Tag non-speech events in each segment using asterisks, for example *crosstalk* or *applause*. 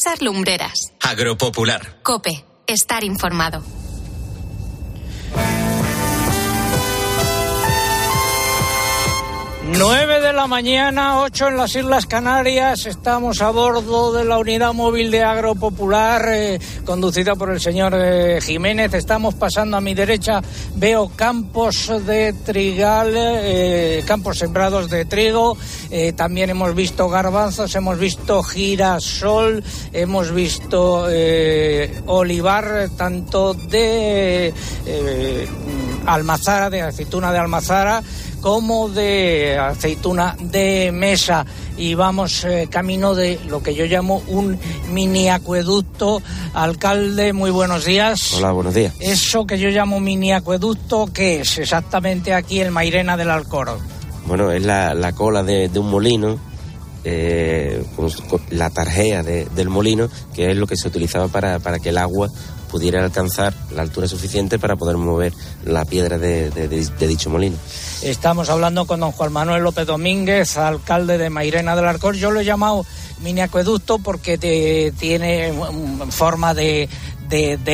César Lumbreras. Agropopular. Cope. Estar informado. 9 de la mañana, 8 en las Islas Canarias. Estamos a bordo de la unidad móvil de Agro Popular, eh, conducida por el señor eh, Jiménez. Estamos pasando a mi derecha, veo campos de trigal, eh, campos sembrados de trigo. también hemos visto garbanzos, hemos visto girasol, hemos visto olivar, tanto de almazara, de aceituna de almazara como de aceituna de mesa y vamos eh, camino de lo que yo llamo un mini acueducto. Alcalde, muy buenos días. Hola, buenos días. Eso que yo llamo mini acueducto, ¿qué es exactamente aquí en Mairena del Alcoro? Bueno, es la, cola de, un molino eh, la tarjea del molino, que es lo que se utilizaba para, para que el agua pudiera alcanzar la altura suficiente para poder mover la piedra de, dicho molino. Estamos hablando con don Juan Manuel López Domínguez, alcalde de Mairena del Arcor. Yo lo he llamado mini acueducto porque tiene forma de,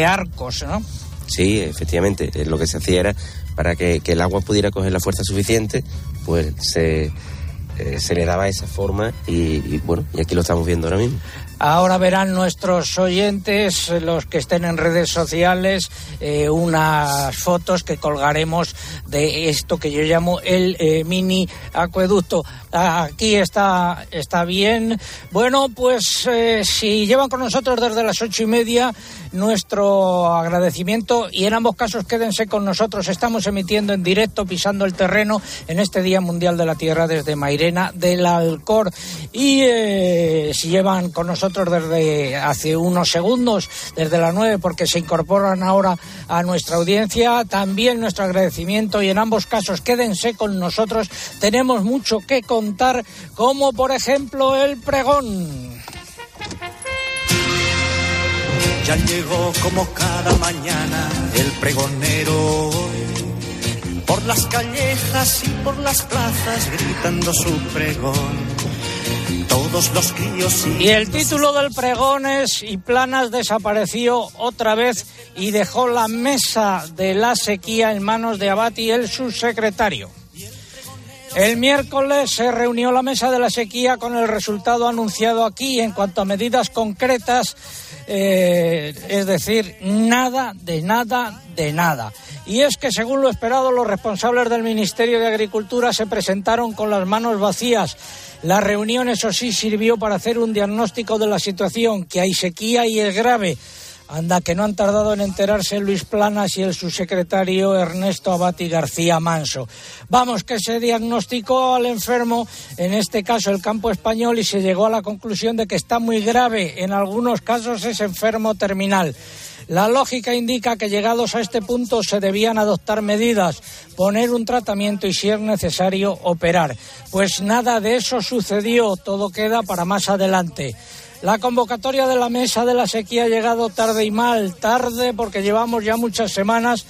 arcos, ¿no? Sí, efectivamente. Lo que se hacía era para que, el agua pudiera coger la fuerza suficiente, pues se, eh, se le daba esa forma y, y, bueno, y aquí lo estamos viendo ahora mismo. Ahora verán nuestros oyentes, los que estén en redes sociales, eh, unas fotos que colgaremos de esto que yo llamo el eh, mini acueducto. Aquí está, está bien. Bueno, pues eh, si llevan con nosotros desde las ocho y media, nuestro agradecimiento y en ambos casos quédense con nosotros. Estamos emitiendo en directo, pisando el terreno en este Día Mundial de la Tierra desde Mairena del Alcor. Y si llevan con nosotros desde hace unos segundos, desde las nueve, porque se incorporan ahora a nuestra audiencia. También nuestro agradecimiento y en ambos casos quédense con nosotros. Tenemos mucho que contar, como por ejemplo el pregón. Ya llegó como cada mañana el pregonero por las callejas y por las plazas gritando su pregón todos los críos y... el título del pregón es Y Planas desapareció otra vez y dejó la mesa de la sequía en manos de Abati, el subsecretario. El miércoles se reunió la mesa de la sequía con el resultado anunciado aquí en cuanto a medidas concretas, eh, es decir, nada de nada de nada. Y es que, según lo esperado, los responsables del Ministerio de Agricultura se presentaron con las manos vacías la reunión, eso sí, sirvió para hacer un diagnóstico de la situación, que hay sequía y es grave. Anda, que no han tardado en enterarse Luis Planas y el subsecretario Ernesto Abati García Manso. Vamos, que se diagnosticó al enfermo, en este caso el campo español, y se llegó a la conclusión de que está muy grave. En algunos casos es enfermo terminal. La lógica indica que llegados a este punto se debían adoptar medidas, poner un tratamiento y si es necesario operar. Pues nada de eso sucedió, todo queda para más adelante. La convocatoria de la mesa de la sequía ha llegado tarde y mal, tarde porque llevamos ya muchas semanas,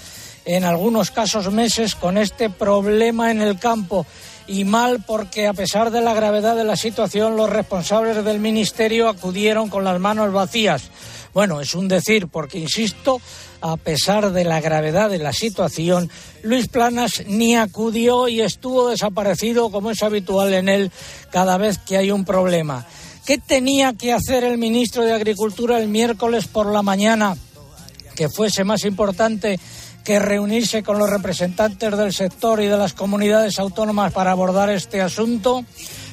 en algunos casos meses, con este problema en el campo y mal porque a pesar de la gravedad de la situación los responsables del ministerio acudieron con las manos vacías. Bueno, es un decir, porque insisto, a pesar de la gravedad de la situación, Luis Planas ni acudió y estuvo desaparecido como es habitual en él cada vez que hay un problema. ¿Qué tenía que hacer el ministro de Agricultura el miércoles por la mañana que fuese más importante que reunirse con los representantes del sector y de las comunidades autónomas para abordar este asunto?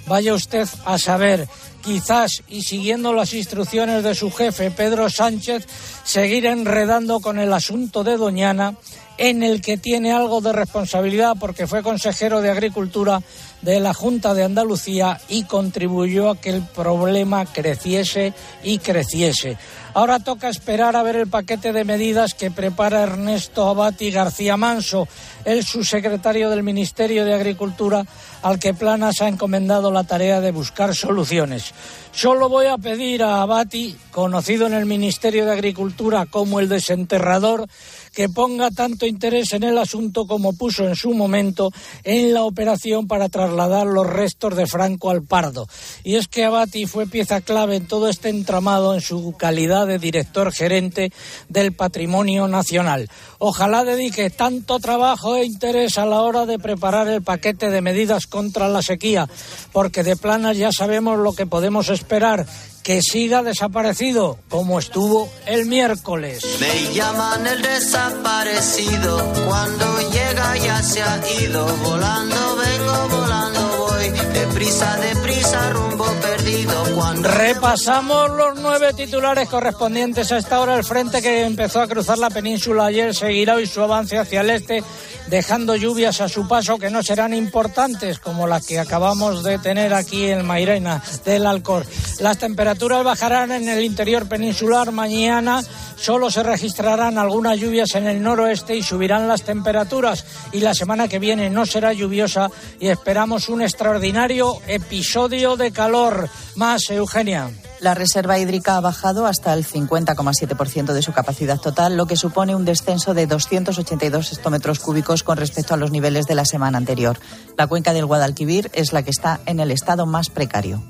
Vaya usted a saber quizás y siguiendo las instrucciones de su jefe, Pedro Sánchez, seguir enredando con el asunto de Doñana, en el que tiene algo de responsabilidad porque fue consejero de Agricultura de la Junta de Andalucía y contribuyó a que el problema creciese y creciese. Ahora toca esperar a ver el paquete de medidas que prepara Ernesto Abati García Manso, el subsecretario del Ministerio de Agricultura, al que Planas ha encomendado la tarea de buscar soluciones. Solo voy a pedir a Abati, conocido en el Ministerio de Agricultura como el desenterrador, que ponga tanto interés en el asunto como puso en su momento en la operación para trasladar los restos de Franco al Pardo. Y es que Abati fue pieza clave en todo este entramado en su calidad de director gerente del Patrimonio Nacional. Ojalá dedique tanto trabajo e interés a la hora de preparar el paquete de medidas contra la sequía, porque de planas ya sabemos lo que podemos esperar que siga desaparecido como estuvo el miércoles. Me llaman el desaparecido, cuando llega ya se ha ido, volando vengo, volando voy, deprisa, deprisa, rumbo perdido. Repasamos los nueve titulares correspondientes a esta hora. El frente que empezó a cruzar la península ayer seguirá hoy su avance hacia el este, dejando lluvias a su paso que no serán importantes como las que acabamos de tener aquí en Mairena del Alcor. Las temperaturas bajarán en el interior peninsular mañana. Solo se registrarán algunas lluvias en el noroeste y subirán las temperaturas. Y la semana que viene no será lluviosa y esperamos un extraordinario episodio de calor. Más, Eugenia. La reserva hídrica ha bajado hasta el 50,7% de su capacidad total, lo que supone un descenso de 282 hectómetros cúbicos con respecto a los niveles de la semana anterior. La cuenca del Guadalquivir es la que está en el estado más precario.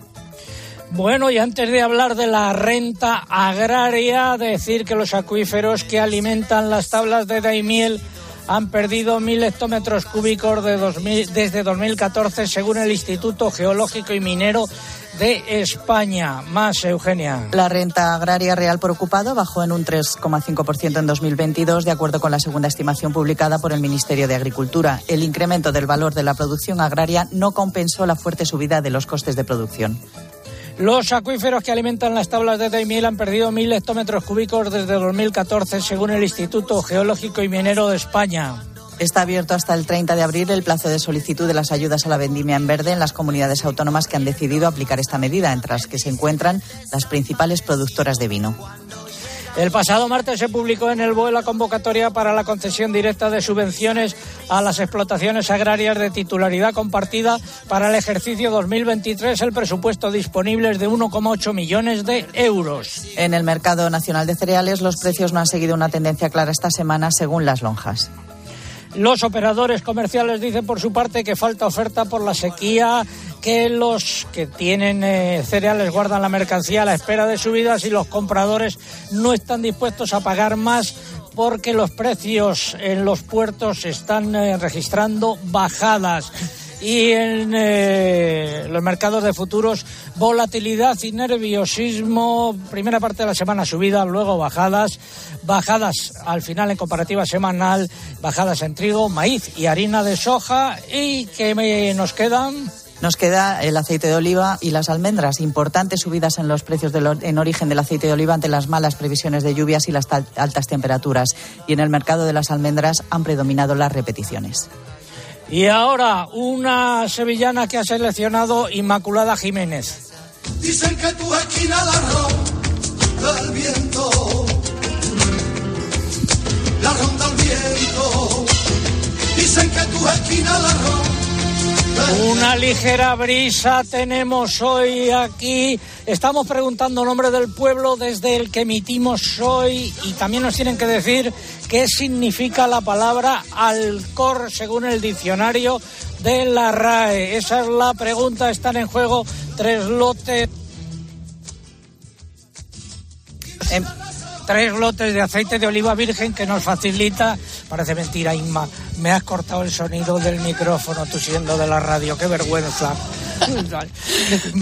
Bueno, y antes de hablar de la renta agraria, decir que los acuíferos que alimentan las tablas de Daimiel han perdido mil hectómetros cúbicos de 2000 desde 2014, según el Instituto Geológico y Minero de España. Más, Eugenia. La renta agraria real por ocupado bajó en un 3,5% en 2022, de acuerdo con la segunda estimación publicada por el Ministerio de Agricultura. El incremento del valor de la producción agraria no compensó la fuerte subida de los costes de producción. Los acuíferos que alimentan las tablas de Daimiel han perdido mil hectómetros cúbicos desde 2014, según el Instituto Geológico y Minero de España. Está abierto hasta el 30 de abril el plazo de solicitud de las ayudas a la vendimia en verde en las comunidades autónomas que han decidido aplicar esta medida, entre las que se encuentran las principales productoras de vino. El pasado martes se publicó en el BOE la convocatoria para la concesión directa de subvenciones a las explotaciones agrarias de titularidad compartida para el ejercicio 2023. El presupuesto disponible es de 1,8 millones de euros. En el mercado nacional de cereales, los precios no han seguido una tendencia clara esta semana, según las lonjas. Los operadores comerciales dicen por su parte que falta oferta por la sequía, que los que tienen eh, cereales guardan la mercancía a la espera de subidas y los compradores no están dispuestos a pagar más porque los precios en los puertos están eh, registrando bajadas y en eh, los mercados de futuros volatilidad y nerviosismo. Primera parte de la semana subida, luego bajadas, bajadas al final en comparativa semanal, bajadas en trigo, maíz y harina de soja y que me, nos quedan. Nos queda el aceite de oliva y las almendras. Importantes subidas en los precios en origen del aceite de oliva ante las malas previsiones de lluvias y las altas temperaturas. Y en el mercado de las almendras han predominado las repeticiones. Y ahora una sevillana que ha seleccionado Inmaculada Jiménez. Dicen que tu esquina la ronda el viento, la ronda el viento. Dicen que tu esquina la ronda. Una ligera brisa tenemos hoy aquí. Estamos preguntando nombre del pueblo desde el que emitimos hoy y también nos tienen que decir qué significa la palabra alcor según el diccionario de la RAE. Esa es la pregunta. Están en juego tres lotes. Em, tres lotes de aceite de oliva virgen que nos facilita, parece mentira Inma, me has cortado el sonido del micrófono tú siendo de la radio, qué vergüenza.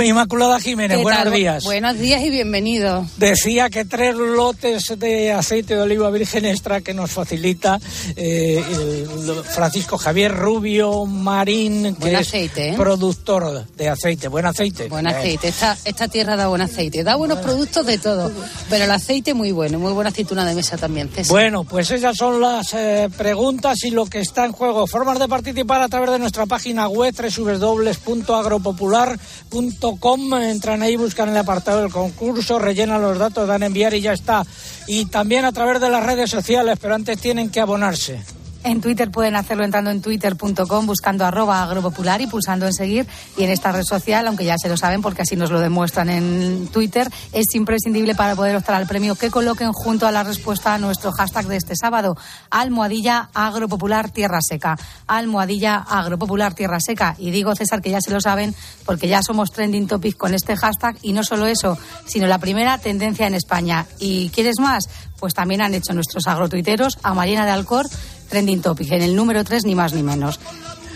Inmaculada Jiménez, ¿Qué buenos días. Buenos días y bienvenido. Decía que tres lotes de aceite de oliva virgen extra que nos facilita eh, el Francisco Javier Rubio Marín, que es ¿eh? productor de aceite. Buen aceite. Buen Eh, aceite. Esta, esta tierra da buen aceite. Da buenos productos de todo. Pero el aceite muy bueno. Muy buena aceituna de mesa también, César. Bueno, pues esas son las eh, preguntas y lo que está en juego. Formas de participar a través de nuestra página web www.agropopular.com. Entran ahí, buscan el apartado del concurso, rellenan los datos, dan enviar y ya está. Y también a través de las redes sociales, pero antes tienen que abonarse. En Twitter pueden hacerlo entrando en twitter.com, buscando arroba agropopular y pulsando en seguir. Y en esta red social, aunque ya se lo saben porque así nos lo demuestran en Twitter, es imprescindible para poder optar al premio que coloquen junto a la respuesta a nuestro hashtag de este sábado, almohadilla agropopular tierra seca. Almohadilla agropopular tierra seca. Y digo, César, que ya se lo saben porque ya somos trending topic con este hashtag y no solo eso, sino la primera tendencia en España. ¿Y quieres más? Pues también han hecho nuestros agrotuiteros a Mariana de Alcor trending topic, en el número 3 ni más ni menos.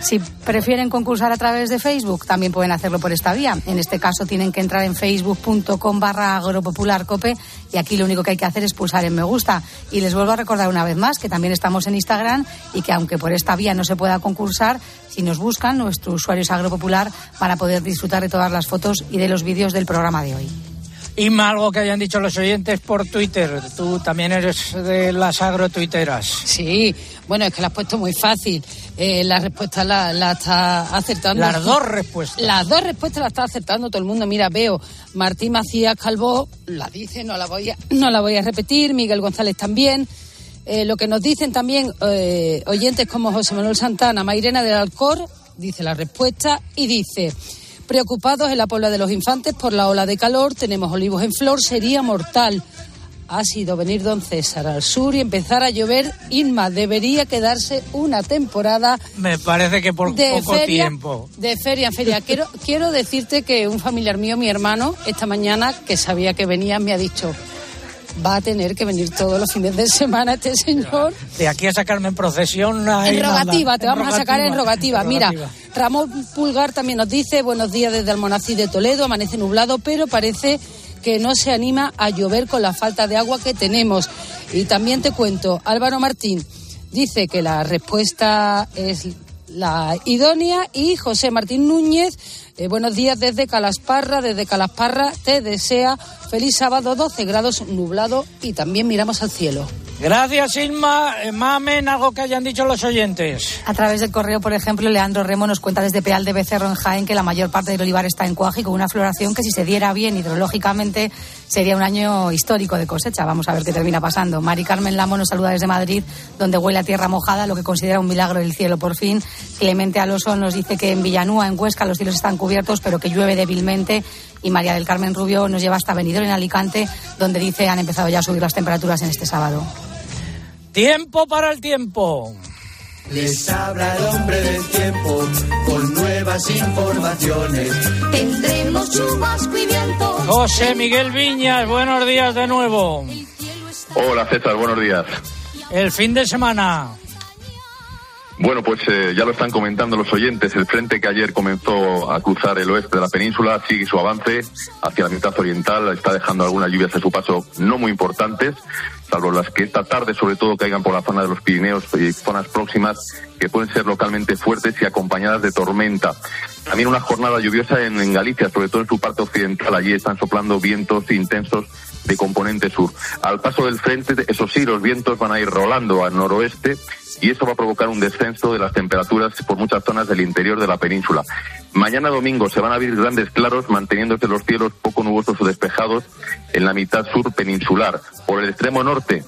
Si prefieren concursar a través de Facebook, también pueden hacerlo por esta vía. En este caso tienen que entrar en facebook.com barra agropopularcope y aquí lo único que hay que hacer es pulsar en me gusta. Y les vuelvo a recordar una vez más que también estamos en Instagram y que aunque por esta vía no se pueda concursar, si nos buscan, nuestros usuarios agropopular van a poder disfrutar de todas las fotos y de los vídeos del programa de hoy. Inma, algo que hayan dicho los oyentes por Twitter. Tú también eres de las agrotuiteras. Sí, bueno, es que la has puesto muy fácil. Eh, la respuesta la, la, está acertando. Las dos respuestas. Las dos respuestas las está acertando todo el mundo. Mira, veo Martín Macías Calvo, la dice, no la voy a, no la voy a repetir. Miguel González también. Eh, lo que nos dicen también eh, oyentes como José Manuel Santana, Mairena del Alcor, dice la respuesta y dice. Preocupados en la Puebla de los Infantes por la ola de calor, tenemos olivos en flor, sería mortal. Ha sido venir don César al sur y empezar a llover. Inma debería quedarse una temporada. Me parece que por de poco feria, tiempo. De feria en feria. Quiero, quiero decirte que un familiar mío, mi hermano, esta mañana, que sabía que venía, me ha dicho: va a tener que venir todos los fines de semana este señor. De aquí a sacarme en procesión. En rogativa, te vamos a sacar en rogativa. Mira, Ramón Pulgar también nos dice, buenos días desde Almonací de Toledo, amanece nublado, pero parece que no se anima a llover con la falta de agua que tenemos. Y también te cuento, Álvaro Martín dice que la respuesta es la idónea y José Martín Núñez, eh, buenos días desde Calasparra, desde Calasparra te desea feliz sábado, 12 grados nublado y también miramos al cielo. Gracias, Inma. Eh, Mamen, algo que hayan dicho los oyentes. A través del correo, por ejemplo, Leandro Remo nos cuenta desde Peal de Becerro en Jaén que la mayor parte del olivar está en cuaje con una floración que si se diera bien hidrológicamente sería un año histórico de cosecha. Vamos a ver qué termina pasando. Mari Carmen Lamo nos saluda desde Madrid, donde huele a tierra mojada, lo que considera un milagro del cielo por fin. Clemente Alonso nos dice que en Villanúa, en Huesca, los cielos están cubiertos, pero que llueve débilmente. Y María del Carmen Rubio nos lleva hasta Benidorm, en Alicante, donde dice han empezado ya a subir las temperaturas en este sábado. Tiempo para el tiempo. Les habla el hombre del tiempo con nuevas informaciones. Tendremos chubasco y viento. José Miguel Viñas, buenos días de nuevo. Hola César, buenos días. El fin de semana. Bueno, pues eh, ya lo están comentando los oyentes. El frente que ayer comenzó a cruzar el oeste de la península sigue su avance hacia la mitad oriental. Está dejando algunas lluvias a su paso no muy importantes, salvo las que esta tarde sobre todo caigan por la zona de los Pirineos y zonas próximas que pueden ser localmente fuertes y acompañadas de tormenta. También una jornada lluviosa en, en Galicia, sobre todo en su parte occidental. Allí están soplando vientos intensos de componente sur. Al paso del frente, eso sí, los vientos van a ir rolando al noroeste y eso va a provocar un descenso de las temperaturas por muchas zonas del interior de la península. Mañana domingo se van a abrir grandes claros, manteniéndose los cielos poco nubosos o despejados en la mitad sur peninsular. Por el extremo norte,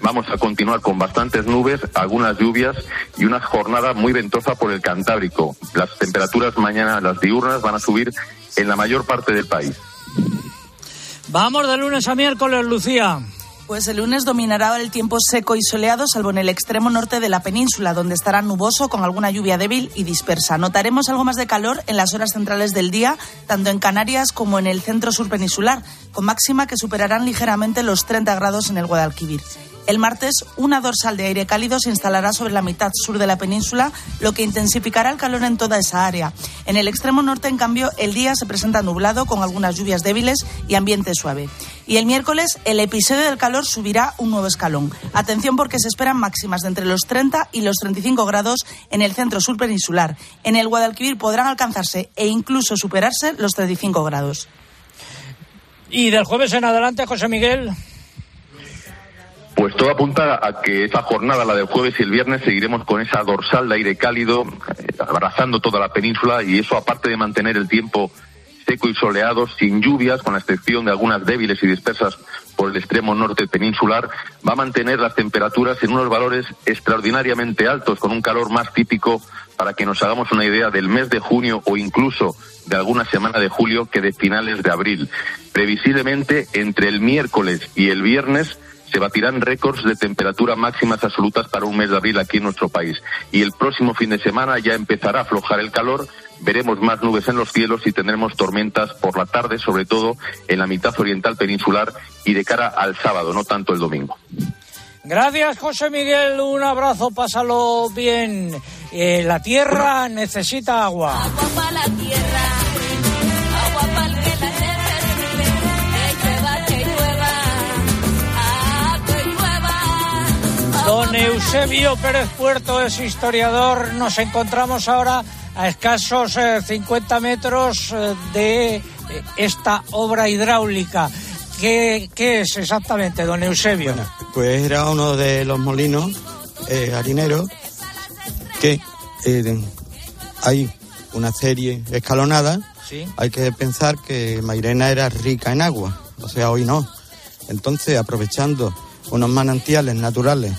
vamos a continuar con bastantes nubes, algunas lluvias y una jornada muy ventosa por el Cantábrico. Las temperaturas mañana, las diurnas, van a subir en la mayor parte del país. Vamos de lunes a miércoles, Lucía. Pues el lunes dominará el tiempo seco y soleado, salvo en el extremo norte de la península, donde estará nuboso con alguna lluvia débil y dispersa. Notaremos algo más de calor en las horas centrales del día, tanto en Canarias como en el centro sur peninsular, con máxima que superarán ligeramente los 30 grados en el Guadalquivir. El martes, una dorsal de aire cálido se instalará sobre la mitad sur de la península, lo que intensificará el calor en toda esa área. En el extremo norte, en cambio, el día se presenta nublado con algunas lluvias débiles y ambiente suave. Y el miércoles, el episodio del calor subirá un nuevo escalón. Atención porque se esperan máximas de entre los 30 y los 35 grados en el centro sur peninsular. En el Guadalquivir podrán alcanzarse e incluso superarse los 35 grados. Y del jueves en adelante, José Miguel. Pues todo apunta a que esa jornada, la del jueves y el viernes, seguiremos con esa dorsal de aire cálido, eh, abrazando toda la península y eso aparte de mantener el tiempo seco y soleado, sin lluvias, con la excepción de algunas débiles y dispersas por el extremo norte peninsular, va a mantener las temperaturas en unos valores extraordinariamente altos, con un calor más típico para que nos hagamos una idea del mes de junio o incluso de alguna semana de julio que de finales de abril. Previsiblemente entre el miércoles y el viernes se batirán récords de temperatura máximas absolutas para un mes de abril aquí en nuestro país. Y el próximo fin de semana ya empezará a aflojar el calor, veremos más nubes en los cielos y tendremos tormentas por la tarde, sobre todo en la mitad oriental peninsular y de cara al sábado, no tanto el domingo. Gracias, José Miguel. Un abrazo, pásalo bien. Eh, la tierra necesita agua. Agua para la tierra, Don Eusebio Pérez Puerto es historiador. Nos encontramos ahora a escasos eh, 50 metros eh, de eh, esta obra hidráulica. ¿Qué, qué es exactamente, don Eusebio? Pues era uno de los molinos eh, harineros que hay una serie escalonada. Sí. Hay que pensar que Mairena era rica en agua, o sea, hoy no. Entonces, aprovechando unos manantiales naturales,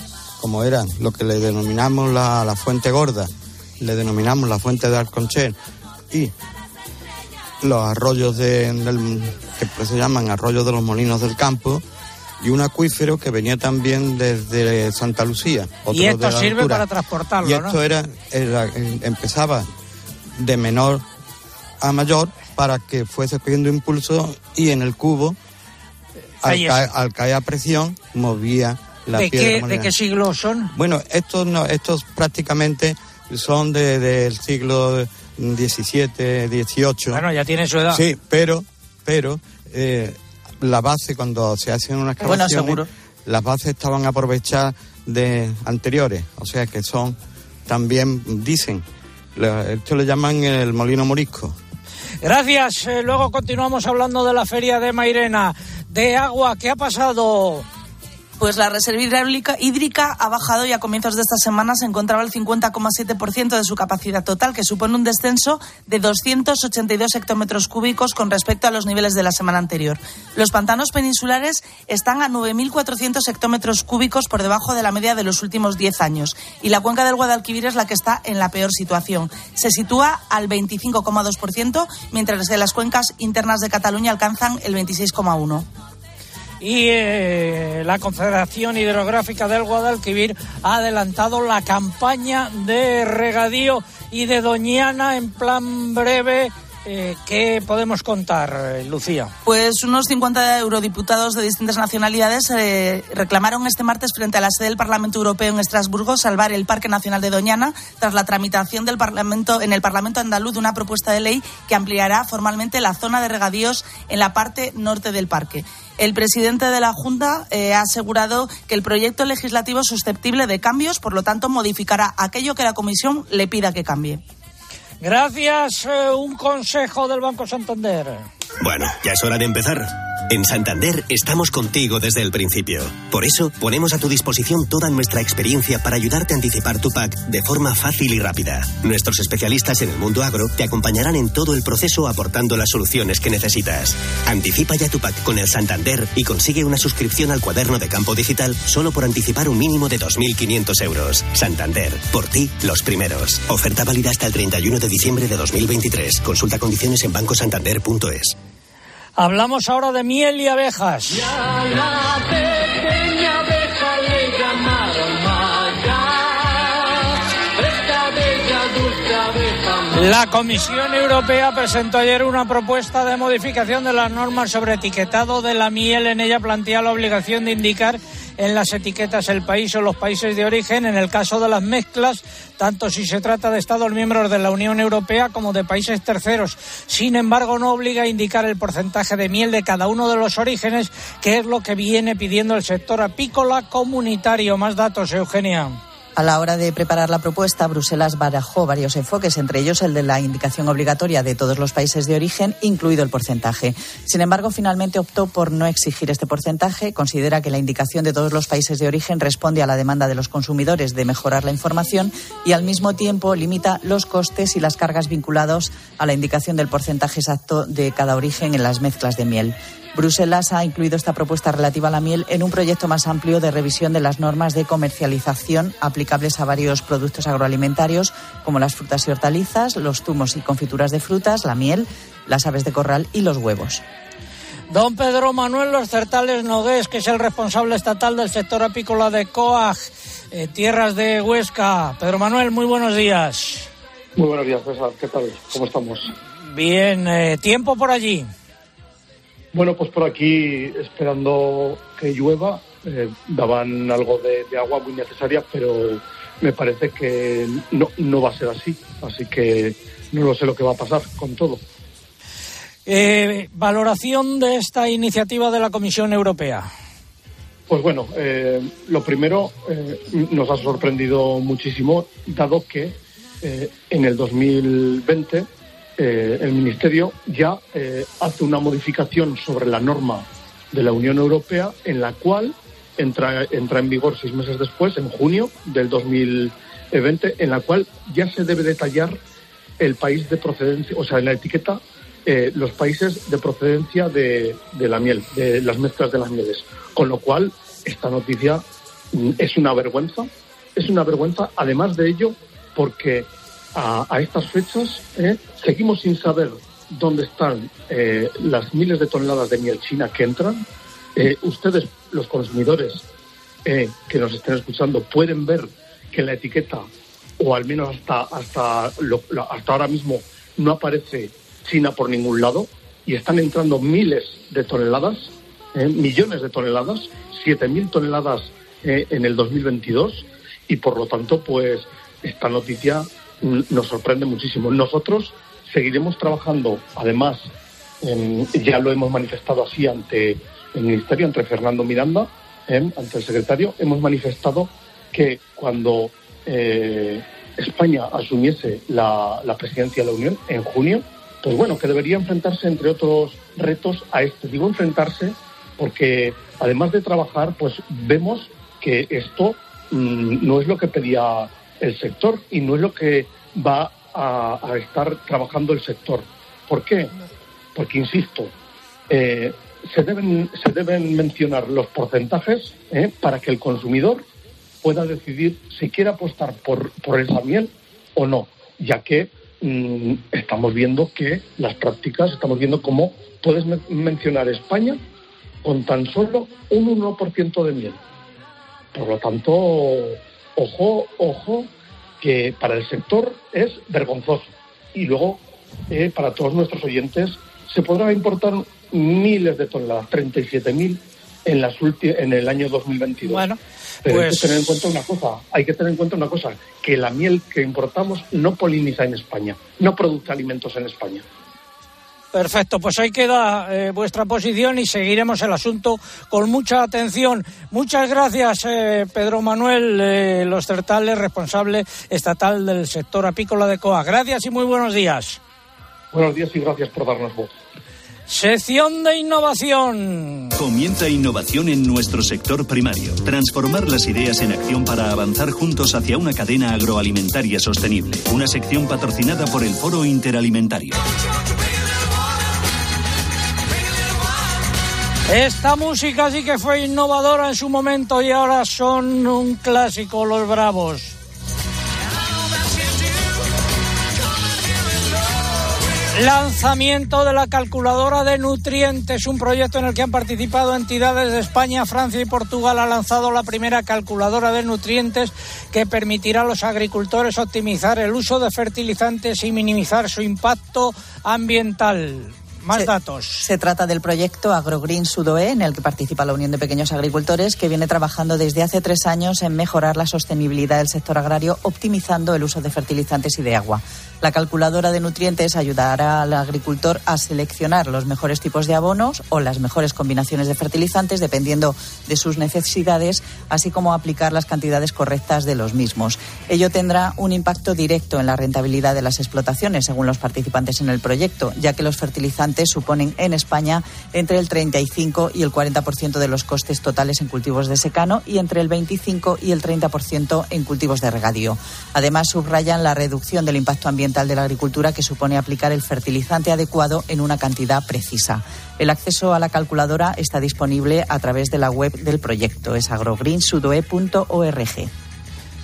como eran lo que le denominamos la, la fuente gorda, le denominamos la fuente de Arconchel y los arroyos de, del- que pues se llaman arroyos de los molinos del campo y un acuífero que venía también desde Santa Lucía. otro Y esto de sirve altura. para transportarlo, Y esto ¿no? era, era- empezaba de menor a mayor para que fuese cogiendo impulso y en el cubo, al, ca- al caer a presión, movía ¿De qué, ¿De qué siglo son? Bueno, estos no, estos prácticamente son de- del siglo XVII, XVIII. Bueno, ya tiene su edad. Sí, pero, pero eh, la base cuando se hacen unas Bueno, excavaciones, seguro. las bases estaban aprovechadas de anteriores, o sea que son también dicen, esto le llaman el molino morisco. Gracias. Eh, luego continuamos hablando de la feria de Mairena. De agua, ¿qué ha pasado? Pues la reserva hidráulica hídrica ha bajado y a comienzos de esta semana se encontraba el 50,7% de su capacidad total, que supone un descenso de 282 hectómetros cúbicos con respecto a los niveles de la semana anterior. Los pantanos peninsulares están a 9.400 hectómetros cúbicos por debajo de la media de los últimos 10 años y la cuenca del Guadalquivir es la que está en la peor situación. Se sitúa al 25,2%, mientras que las cuencas internas de Cataluña alcanzan el 26,1%. Y eh, la Confederación Hidrográfica del Guadalquivir ha adelantado la campaña de regadío y de Doñana en plan breve. Eh, ¿Qué podemos contar, eh, Lucía? Pues unos 50 eurodiputados de distintas nacionalidades eh, reclamaron este martes frente a la sede del Parlamento Europeo en Estrasburgo salvar el Parque Nacional de Doñana tras la tramitación del Parlamento en el Parlamento andaluz de una propuesta de ley que ampliará formalmente la zona de regadíos en la parte norte del parque. El presidente de la Junta eh, ha asegurado que el proyecto legislativo es susceptible de cambios, por lo tanto modificará aquello que la Comisión le pida que cambie. Gracias. eh, un consejo del Banco Santander. Bueno, ya es hora de empezar. En Santander estamos contigo desde el principio. Por eso ponemos a tu disposición toda nuestra experiencia para ayudarte a anticipar tu PAC de forma fácil y rápida. Nuestros especialistas en el mundo agro te acompañarán en todo el proceso aportando las soluciones que necesitas. Anticipa ya tu PAC con el Santander y consigue una suscripción al cuaderno de campo digital solo por anticipar un mínimo de 2.500 euros. Santander, por ti, los primeros. Oferta válida hasta el 31 de diciembre de 2023. Consulta condiciones en bancosantander.es. Hablamos ahora de miel y abejas. A la pequeña abeja le llamaron Maya. Esta bella dulce abeja La Comisión Europea presentó ayer una propuesta de modificación de las normas sobre etiquetado de la miel. En ella plantea la obligación de indicar en las etiquetas el país o los países de origen en el caso de las mezclas, tanto si se trata de Estados miembros de la Unión Europea como de países terceros. Sin embargo, no obliga a indicar el porcentaje de miel de cada uno de los orígenes, que es lo que viene pidiendo el sector apícola comunitario. Más datos, Eugenia. A la hora de preparar la propuesta, Bruselas barajó varios enfoques, entre ellos el de la indicación obligatoria de todos los países de origen, incluido el porcentaje. Sin embargo, finalmente optó por no exigir este porcentaje. Considera que la indicación de todos los países de origen responde a la demanda de los consumidores de mejorar la información y, al mismo tiempo, limita los costes y las cargas vinculados a la indicación del porcentaje exacto de cada origen en las mezclas de miel. Bruselas ha incluido esta propuesta relativa a la miel en un proyecto más amplio de revisión de las normas de comercialización aplicables a varios productos agroalimentarios, como las frutas y hortalizas, los zumos y confituras de frutas, la miel, las aves de corral y los huevos. Don Pedro Manuel Los Certales Nogués, que es el responsable estatal del sector apícola de COAG, eh, tierras de Huesca. Pedro Manuel, muy buenos días. Muy buenos días, César. ¿Qué tal? ¿Cómo estamos? Bien, eh, tiempo por allí. Bueno, pues por aquí esperando que llueva. Eh, daban algo de, de agua muy necesaria, pero me parece que no, no va a ser así. Así que no lo sé lo que va a pasar con todo. Eh, valoración de esta iniciativa de la Comisión Europea. Pues bueno, eh, lo primero eh, nos ha sorprendido muchísimo, dado que eh, en el 2020 eh, el Ministerio ya eh, hace una modificación sobre la norma de la Unión Europea en la cual entra, entra en vigor seis meses después, en junio del 2020, en la cual ya se debe detallar el país de procedencia, o sea, en la etiqueta eh, los países de procedencia de, de la miel, de las mezclas de las mieles. Con lo cual, esta noticia mm, es una vergüenza, es una vergüenza, además de ello, porque a, a estas fechas eh, seguimos sin saber dónde están eh, las miles de toneladas de miel china que entran. Eh, ustedes, los consumidores eh, que nos estén escuchando, pueden ver que la etiqueta, o al menos hasta, hasta, lo- hasta ahora mismo, no aparece China por ningún lado y están entrando miles de toneladas, eh, millones de toneladas, 7.000 toneladas en el 2022 y por lo tanto, pues esta noticia nos sorprende muchísimo. Nosotros seguiremos trabajando, además, ya lo hemos manifestado así ante el Ministerio, ante Fernando Miranda, eh, ante el secretario, hemos manifestado que cuando eh, España asumiese la, la presidencia de la Unión en junio, pues bueno, que debería enfrentarse, entre otros retos, a este. Digo enfrentarse porque, además de trabajar, pues vemos que esto mm, no es lo que pedía el sector y no es lo que va a, estar trabajando el sector. ¿Por qué? Porque, insisto, eh, se, deben, se deben mencionar los porcentajes eh, para que el consumidor pueda decidir si quiere apostar por, por esa miel o no, ya que mm, estamos viendo que las prácticas, estamos viendo cómo puedes men- mencionar España con tan solo un 1% de miel. Por lo tanto, ojo, ojo, que para el sector es vergonzoso. Y luego, eh, para todos nuestros oyentes, se podrán importar miles de toneladas, 37.000 en, las en el año 2022. Bueno, Pero hay pues- que tener en cuenta una cosa, hay que tener en cuenta una cosa, que la miel que importamos no poliniza en España, no produce alimentos en España. Perfecto, pues ahí queda eh, vuestra posición y seguiremos el asunto con mucha atención. Muchas gracias, eh, Pedro Manuel eh, Los Certales, responsable estatal del sector apícola de COA. Gracias y muy buenos días. Buenos días y gracias por darnos voz. Sección de innovación. Comienza innovación en nuestro sector primario. Transformar las ideas en acción para avanzar juntos hacia una cadena agroalimentaria sostenible. Una sección patrocinada por el Foro Interalimentario. Esta música sí que fue innovadora en su momento y ahora son un clásico los Bravos. Lanzamiento de la calculadora de nutrientes, un proyecto en el que han participado entidades de España, Francia y Portugal. Ha lanzado la primera calculadora de nutrientes que permitirá a los agricultores optimizar el uso de fertilizantes y minimizar su impacto ambiental. Más Se- datos. Se trata del proyecto AgroGreen Sudoe, en el que participa la Unión de Pequeños Agricultores, que viene trabajando desde hace tres años en mejorar la sostenibilidad del sector agrario, optimizando el uso de fertilizantes y de agua. La calculadora de nutrientes ayudará al agricultor a seleccionar los mejores tipos de abonos o las mejores combinaciones de fertilizantes dependiendo de sus necesidades, así como aplicar las cantidades correctas de los mismos. Ello tendrá un impacto directo en la rentabilidad de las explotaciones, según los participantes en el proyecto, ya que los fertilizantes suponen en España entre el 35 y el 40% de los costes totales en cultivos de secano y entre el 25 y el 30% en cultivos de regadío. Además, subrayan la reducción del impacto ambiental de la agricultura que supone aplicar el fertilizante adecuado en una cantidad precisa. El acceso a la calculadora está disponible a través de la web del proyecto, es agrogreensudoe.org.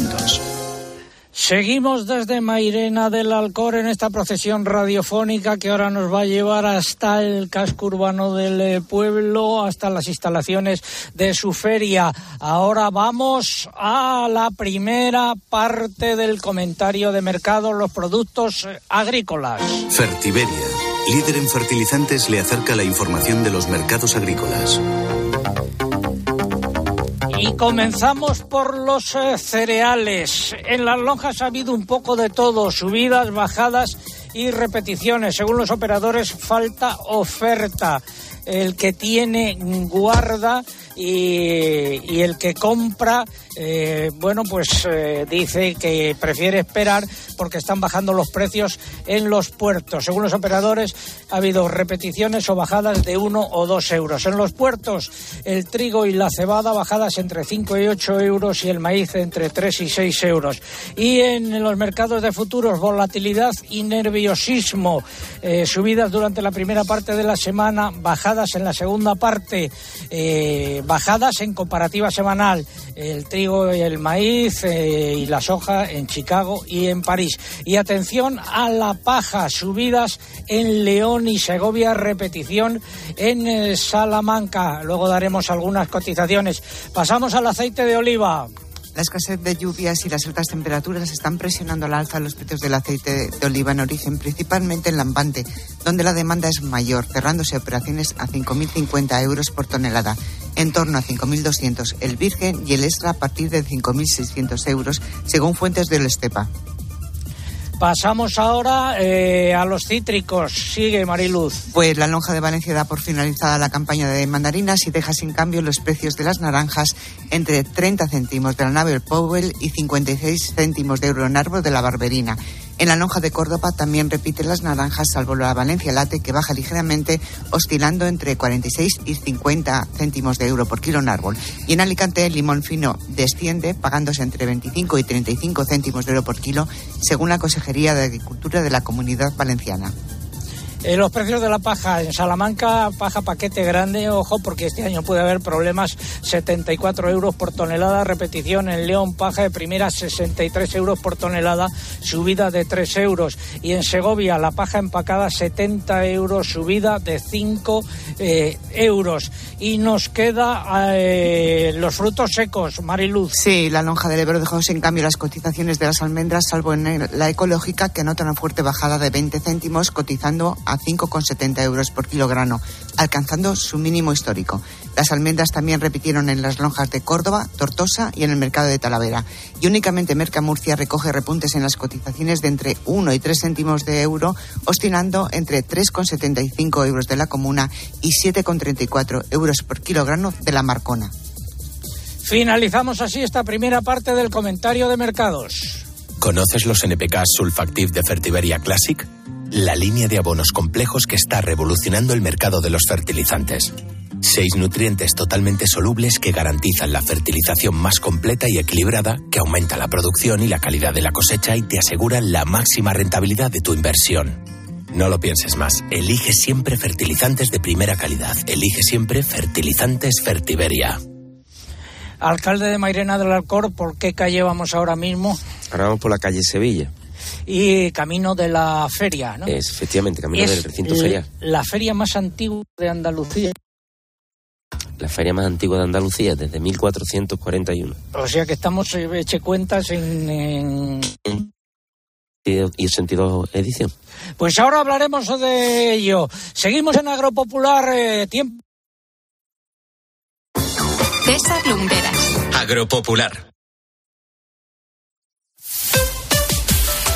juntos. Seguimos desde Mairena del Alcor en esta procesión radiofónica que ahora nos va a llevar hasta el casco urbano del eh, pueblo, hasta las instalaciones de su feria. Ahora vamos a la primera parte del comentario de mercado, los productos eh, agrícolas. Fertiberia, líder en fertilizantes, le acerca la información de los mercados agrícolas. Y comenzamos por los eh, cereales. En las lonjas ha habido un poco de todo, subidas, bajadas y repeticiones. Según los operadores, falta oferta. El que tiene guarda y, y el que compra, eh, bueno, pues eh, dice que prefiere esperar porque están bajando los precios en los puertos. Según los operadores, ha habido repeticiones o bajadas de uno o dos euros. En los puertos, el trigo y la cebada bajadas entre 5 y 8 euros y el maíz entre 3 y 6 euros. Y en los mercados de futuros, volatilidad y nerviosismo. Eh, subidas durante la primera parte de la semana, bajadas en la segunda parte, bajadas en comparativa semanal. El trigo y el maíz eh, y la soja en Chicago y en París. Y atención a la paja, subidas en León y Segovia, repetición en eh, Salamanca. Luego daremos algunas cotizaciones. Pasamos al aceite de oliva. La escasez de lluvias y las altas temperaturas están presionando al alza los precios del aceite de oliva en origen, principalmente en Lampante, donde la demanda es mayor, cerrándose operaciones a 5.050 euros por tonelada, en torno a 5.200 el virgen y el extra a partir de 5.600 euros, según fuentes del Estepa. Pasamos ahora eh, a los cítricos. Sigue Mariluz. Pues la lonja de Valencia da por finalizada la campaña de mandarinas y deja sin cambio los precios de las naranjas entre 30 céntimos de la nave Powell y 56 céntimos de euro en árbol de la Barberina. En la lonja de Córdoba también repiten las naranjas, salvo la Valencia Late, que baja ligeramente, oscilando entre 46 y 50 céntimos de euro por kilo en árbol. Y en Alicante, el limón fino desciende, pagándose entre 25 y 35 céntimos de euro por kilo, según la Consejería de Agricultura de la Comunidad Valenciana. Eh, los precios de la paja en Salamanca, paja paquete grande, ojo, porque este año puede haber problemas, 74 euros por tonelada, repetición en León, paja de primera, 63 euros por tonelada, subida de 3 euros. Y en Segovia, la paja empacada, 70 euros, subida de 5 eh, euros. Y nos queda eh, los frutos secos, Mariluz. Sí, la lonja del Ebro dejó sin cambio las cotizaciones de las almendras, salvo en la ecológica, que nota una fuerte bajada de 20 céntimos, cotizando a 5,70 euros por kilogramo, alcanzando su mínimo histórico. Las almendras también repitieron en las lonjas de Córdoba, Tortosa y en el mercado de Talavera. Y únicamente Mercamurcia recoge repuntes en las cotizaciones de entre 1 y 3 céntimos de euro, oscilando entre 3,75 euros de la comuna y 7,34 euros por kilogramo de la Marcona. Finalizamos así esta primera parte del comentario de mercados. ¿Conoces los NPK Sulfactive de Fertiberia Classic? La línea de abonos complejos que está revolucionando el mercado de los fertilizantes. Seis nutrientes totalmente solubles que garantizan la fertilización más completa y equilibrada, que aumenta la producción y la calidad de la cosecha y te aseguran la máxima rentabilidad de tu inversión. No lo pienses más. Elige siempre fertilizantes de primera calidad. Elige siempre fertilizantes Fertiberia. Alcalde de Mairena del Alcor, ¿por qué calle vamos ahora mismo? Ahora vamos por la calle Sevilla. Y camino de la feria, ¿no? Es efectivamente camino Es del recinto ferial. La feria más antigua de Andalucía. La feria más antigua de Andalucía, desde 1441. O sea que estamos, eh, eche cuentas en, en- Y 82 edición. Pues ahora hablaremos de ello. Seguimos en Agropopular. eh, tiempo. César Lumbreras. Agropopular.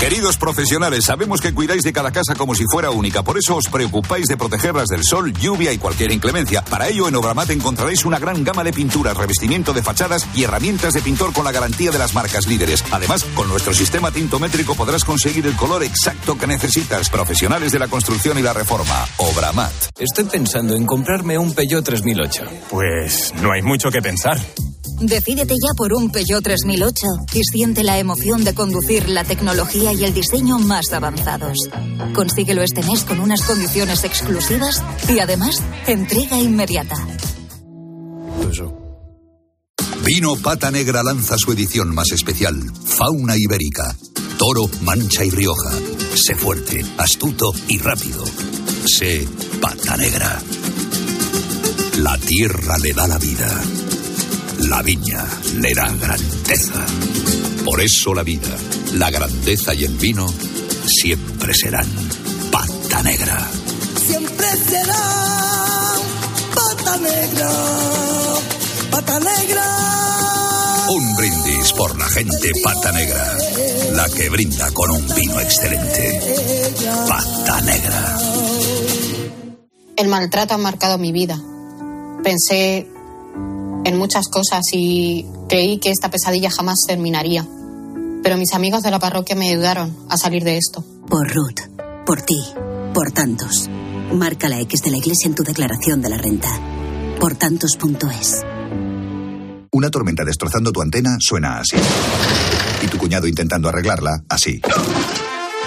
Queridos profesionales, sabemos que cuidáis de cada casa como si fuera única, por eso os preocupáis de protegerlas del sol, lluvia y cualquier inclemencia. Para ello, en Obramat encontraréis una gran gama de pinturas, revestimiento de fachadas y herramientas de pintor con la garantía de las marcas líderes. Además, con nuestro sistema tintométrico podrás conseguir el color exacto que necesitas. Profesionales de la construcción y la reforma. Obramat. Estoy pensando en comprarme un Peugeot 3008. Pues no hay mucho que pensar. Decídete ya por un Peugeot 3008 y siente la emoción de conducir la tecnología y el diseño más avanzados. Consíguelo este mes con unas condiciones exclusivas y además entrega inmediata. Vino Pata Negra lanza su edición más especial, Fauna Ibérica. Toro, Mancha y Rioja. Sé fuerte, astuto y rápido. Sé Pata Negra. La tierra le da la vida. La viña le da grandeza. Por eso la vida, la grandeza y el vino siempre serán Pata Negra. Siempre será pata negra, pata negra. Un brindis por la gente Pata Negra. La que brinda con un vino excelente. Pata Negra. El maltrato ha marcado mi vida. Pensé en muchas cosas y creí que esta pesadilla jamás terminaría. Pero mis amigos de la parroquia me ayudaron a salir de esto. Por Ruth, por ti, por tantos. Marca la X de la iglesia en tu declaración de la renta. Por tantos.es. Una tormenta destrozando tu antena suena así. Y tu cuñado intentando arreglarla, así.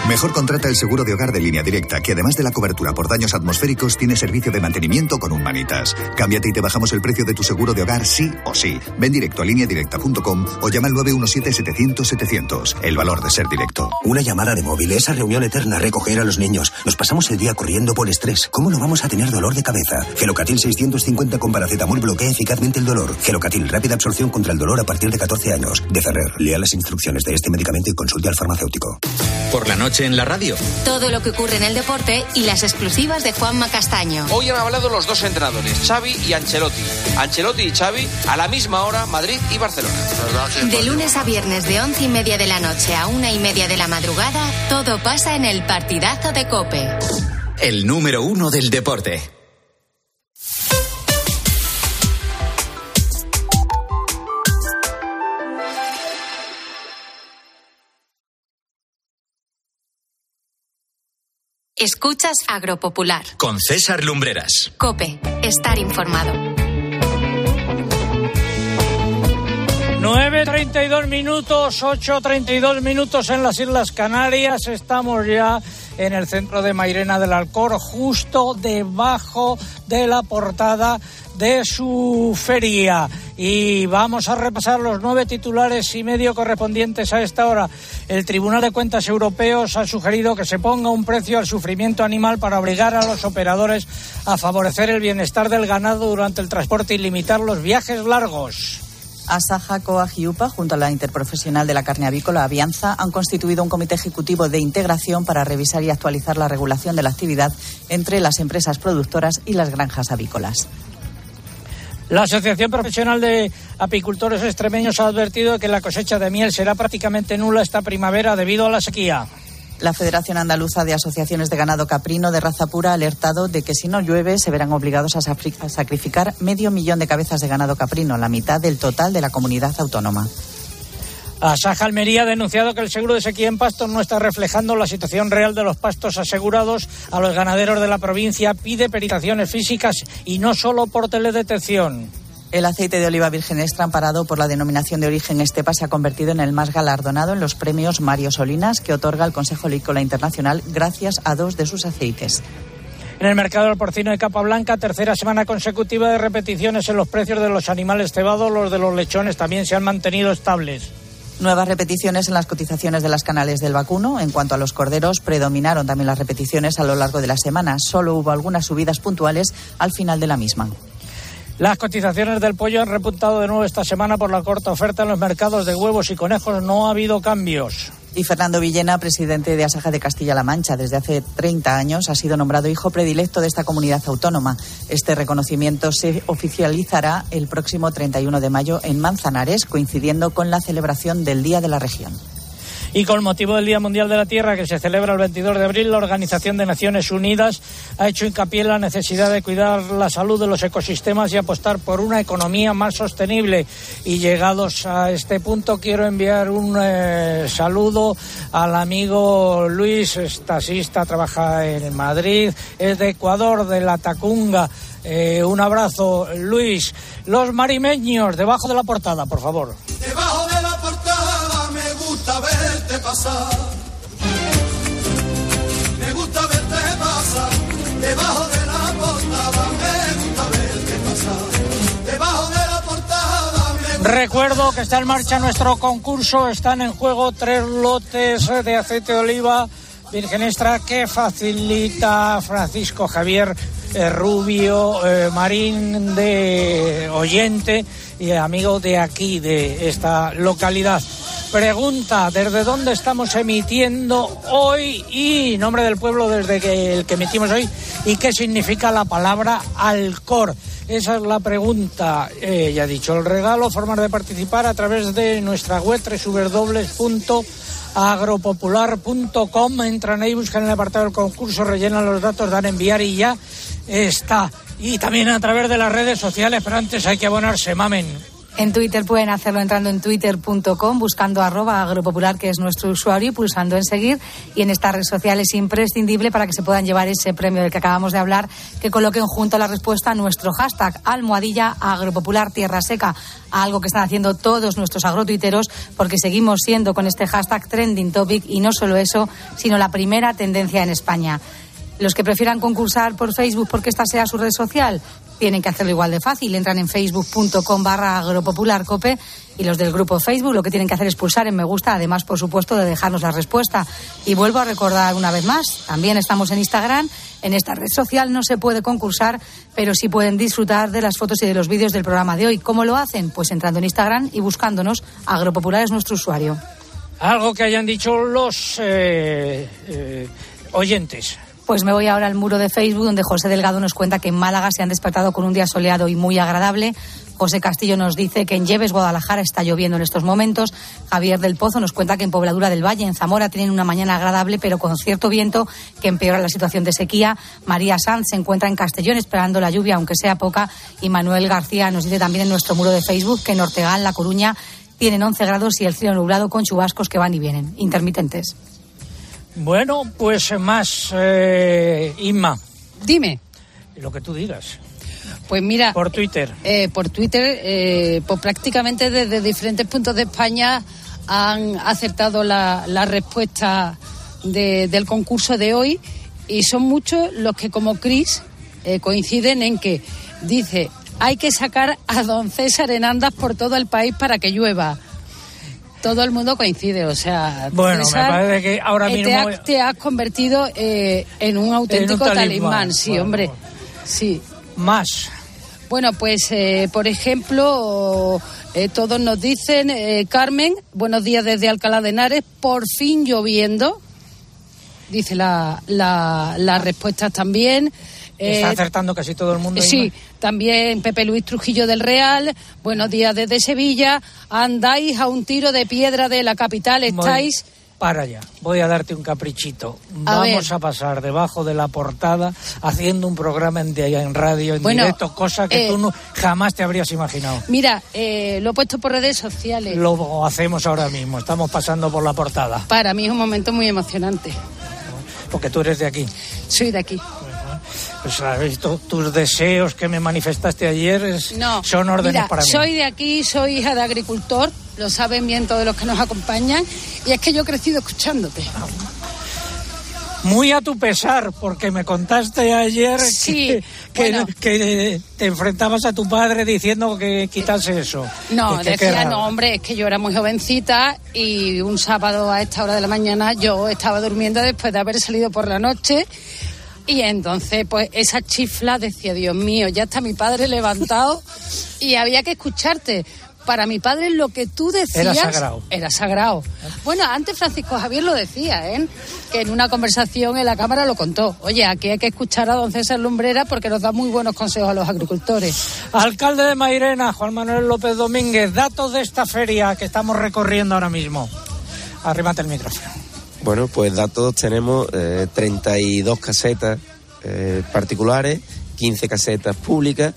Mejor contrata el seguro de hogar de línea directa, que además de la cobertura por daños atmosféricos, tiene servicio de mantenimiento con un manitas. Cámbiate y te bajamos el precio de tu seguro de hogar sí o sí. Ven directo a lineadirecta.com o llama al 917-700-700. El valor de ser directo. Una llamada de móvil, esa reunión eterna, recoger a los niños. Nos pasamos el día corriendo por estrés. ¿Cómo no vamos a tener dolor de cabeza? Gelocatil 650 con paracetamol bloquea eficazmente el dolor. Gelocatil, rápida absorción contra el dolor a partir de 14 años. De Ferrer, lea las instrucciones de este medicamento y consulte al farmacéutico. Por la noche en la radio. Todo lo que ocurre en el deporte y las exclusivas de Juanma Castaño. Hoy han hablado los dos entrenadores, Xavi y Ancelotti. Ancelotti y Xavi a la misma hora, Madrid y Barcelona. De lunes a viernes de once y media de la noche a una y media de la madrugada, todo pasa en el partidazo de Cope. El número uno del deporte. Escuchas Agropopular. Con César Lumbreras. Cope, estar informado. 9.32 minutos, 8.32 minutos en las Islas Canarias. Estamos ya en el centro de Mairena del Alcor, justo debajo de la portada de su feria. Y vamos a repasar los nueve titulares y medio correspondientes a esta hora. El Tribunal de Cuentas Europeos ha sugerido que se ponga un precio al sufrimiento animal para obligar a los operadores a favorecer el bienestar del ganado durante el transporte y limitar los viajes largos. Asaja, Coag y UPA, junto a la Interprofesional de la Carne Avícola, Avianza, han constituido un comité ejecutivo de integración para revisar y actualizar la regulación de la actividad entre las empresas productoras y las granjas avícolas. La Asociación Profesional de Apicultores Extremeños ha advertido que la cosecha de miel será prácticamente nula esta primavera debido a la sequía. La Federación Andaluza de Asociaciones de Ganado Caprino de raza pura ha alertado de que si no llueve se verán obligados a sacrificar medio millón de cabezas de ganado caprino, la mitad del total de la comunidad autónoma. Asaja Almería ha denunciado que el seguro de sequía en pastos no está reflejando la situación real de los pastos asegurados a los ganaderos de la provincia. Pide peritaciones físicas y no solo por teledetección. El aceite de oliva virgen extra amparado por la denominación de origen Estepa se ha convertido en el más galardonado en los premios Mario Solinas que otorga el Consejo Lícola Internacional gracias a dos de sus aceites. En el mercado del porcino de capa blanca, tercera semana consecutiva de repeticiones en los precios de los animales cebados, los de los lechones también se han mantenido estables. Nuevas repeticiones en las cotizaciones de las canales del vacuno. En cuanto a los corderos, predominaron también las repeticiones a lo largo de la semana. Solo hubo algunas subidas puntuales al final de la misma. Las cotizaciones del pollo han repuntado de nuevo esta semana por la corta oferta en los mercados de huevos y conejos. No ha habido cambios. Y Fernando Villena, presidente de Asaja de Castilla-La Mancha, desde hace 30 años ha sido nombrado hijo predilecto de esta comunidad autónoma. Este reconocimiento se oficializará el próximo 31 de mayo en Manzanares, coincidiendo con la celebración del Día de la Región. Y con motivo del Día Mundial de la Tierra, que se celebra el 22 de abril, la Organización de Naciones Unidas ha hecho hincapié en la necesidad de cuidar la salud de los ecosistemas y apostar por una economía más sostenible. Y llegados a este punto, quiero enviar un eh, saludo al amigo Luis, estasista, trabaja en Madrid, es de Ecuador, de la Tacunga. Eh, un abrazo, Luis. Los marimeños, debajo de la portada, por favor. Debajo de Me gusta verte pasar. Debajo de la portada me gusta verte pasar. Debajo de la portada me gusta Recuerdo que está en marcha nuestro concurso. Están en juego tres lotes de aceite de oliva virgen extra que facilita Francisco Javier eh, Rubio eh, Marín de oyente y amigo de aquí, de esta localidad. Pregunta, ¿desde dónde estamos emitiendo hoy? Y nombre del pueblo desde que, el que emitimos hoy. ¿Y qué significa la palabra Alcor? Esa es la pregunta. Eh, ya dicho, el regalo, formas de participar a través de nuestra web www.agropopular.com. Entran ahí, buscan el apartado del concurso, rellenan los datos, dan enviar y ya está. Y también a través de las redes sociales, pero antes hay que abonarse, mamen. En Twitter pueden hacerlo entrando en twitter.com, buscando arroba agropopular, que es nuestro usuario, y pulsando en seguir. Y en esta red social es imprescindible para que se puedan llevar ese premio del que acabamos de hablar, que coloquen junto a la respuesta nuestro hashtag almohadilla agropopular tierra seca, algo que están haciendo todos nuestros agrotuiteros, porque seguimos siendo con este hashtag trending topic y no solo eso, sino la primera tendencia en España. Los que prefieran concursar por Facebook porque esta sea su red social, tienen que hacerlo igual de fácil. Entran en facebook.com barra agropopularcope y los del grupo Facebook lo que tienen que hacer es pulsar en me gusta, además, por supuesto, de dejarnos la respuesta. Y vuelvo a recordar una vez más, también estamos en Instagram. En esta red social no se puede concursar, pero sí pueden disfrutar de las fotos y de los vídeos del programa de hoy. ¿Cómo lo hacen? Pues entrando en Instagram y buscándonos. Agropopular es nuestro usuario. Algo que hayan dicho los eh, eh, oyentes. Pues me voy ahora al muro de Facebook donde José Delgado nos cuenta que en Málaga se han despertado con un día soleado y muy agradable. José Castillo nos dice que en Lleves, Guadalajara, está lloviendo en estos momentos. Javier del Pozo nos cuenta que en Pobladura del Valle, en Zamora, tienen una mañana agradable, pero con cierto viento que empeora la situación de sequía. María Sanz se encuentra en Castellón esperando la lluvia, aunque sea poca. Y Manuel García nos dice también en nuestro muro de Facebook que en Ortegal, La Coruña, tienen 11 grados y el cielo nublado con chubascos que van y vienen, intermitentes. Bueno, pues más, eh, Inma. Dime. Lo que tú digas. Pues mira. Por Twitter. Eh, por Twitter, eh, pues prácticamente desde diferentes puntos de España han acertado la, la respuesta de- del concurso de hoy y son muchos los que, como Cris, eh, coinciden en que dice hay que sacar a don César en andas por todo el país para que llueva. Todo el mundo coincide, o sea, Bueno, me parece que ahora eh, mismo- te, has, te has convertido eh, en un auténtico talismán. talismán, sí, Bueno, hombre, sí. Más. Bueno, pues, eh, por ejemplo, eh, todos nos dicen, eh, Carmen, buenos días desde Alcalá de Henares, por fin lloviendo, dice la, la, las respuestas también. Está Eh, acertando casi todo el mundo. Sí, también Pepe Luis Trujillo del Real, buenos días desde Sevilla, andáis a un tiro de piedra de la capital, estáis Para ya, voy a darte un caprichito. A Vamos ver. a pasar debajo de la portada haciendo un programa en, en radio, en Bueno, directo, cosa que eh, tú no- jamás te habrías imaginado. Mira, eh, lo he puesto por redes sociales. Lo hacemos ahora mismo, estamos pasando por la portada, Para mí es un momento muy emocionante. porque tú eres de aquí. Soy de aquí. Pues, tus deseos que me manifestaste ayer es- No, son órdenes mira, para mí. soy de aquí, soy hija de agricultor, lo saben bien todos los que nos acompañan, y es que yo he crecido escuchándote. Muy a tu pesar, porque me contaste ayer Sí, que, que- bueno. que te enfrentabas a tu padre diciendo que quitase eso. No, Que- decía, no, hombre, es que yo era muy jovencita y un sábado a esta hora de la mañana yo estaba durmiendo después de haber salido por la noche y entonces pues esa chifla decía, Dios mío, ya está mi padre levantado y había que escucharte. Para mi padre lo que tú decías Era sagrado. era sagrado. Bueno, antes Francisco Javier lo decía, ¿eh? que en una conversación en la Cámara lo contó. Oye, aquí hay que escuchar a don César Lumbrera porque nos da muy buenos consejos a los agricultores. Alcalde de Mairena, Juan Manuel López Domínguez, datos de esta feria que estamos recorriendo ahora mismo. Arrímate el micrófono. Bueno, pues datos tenemos eh, 32 casetas eh, particulares, 15 casetas públicas,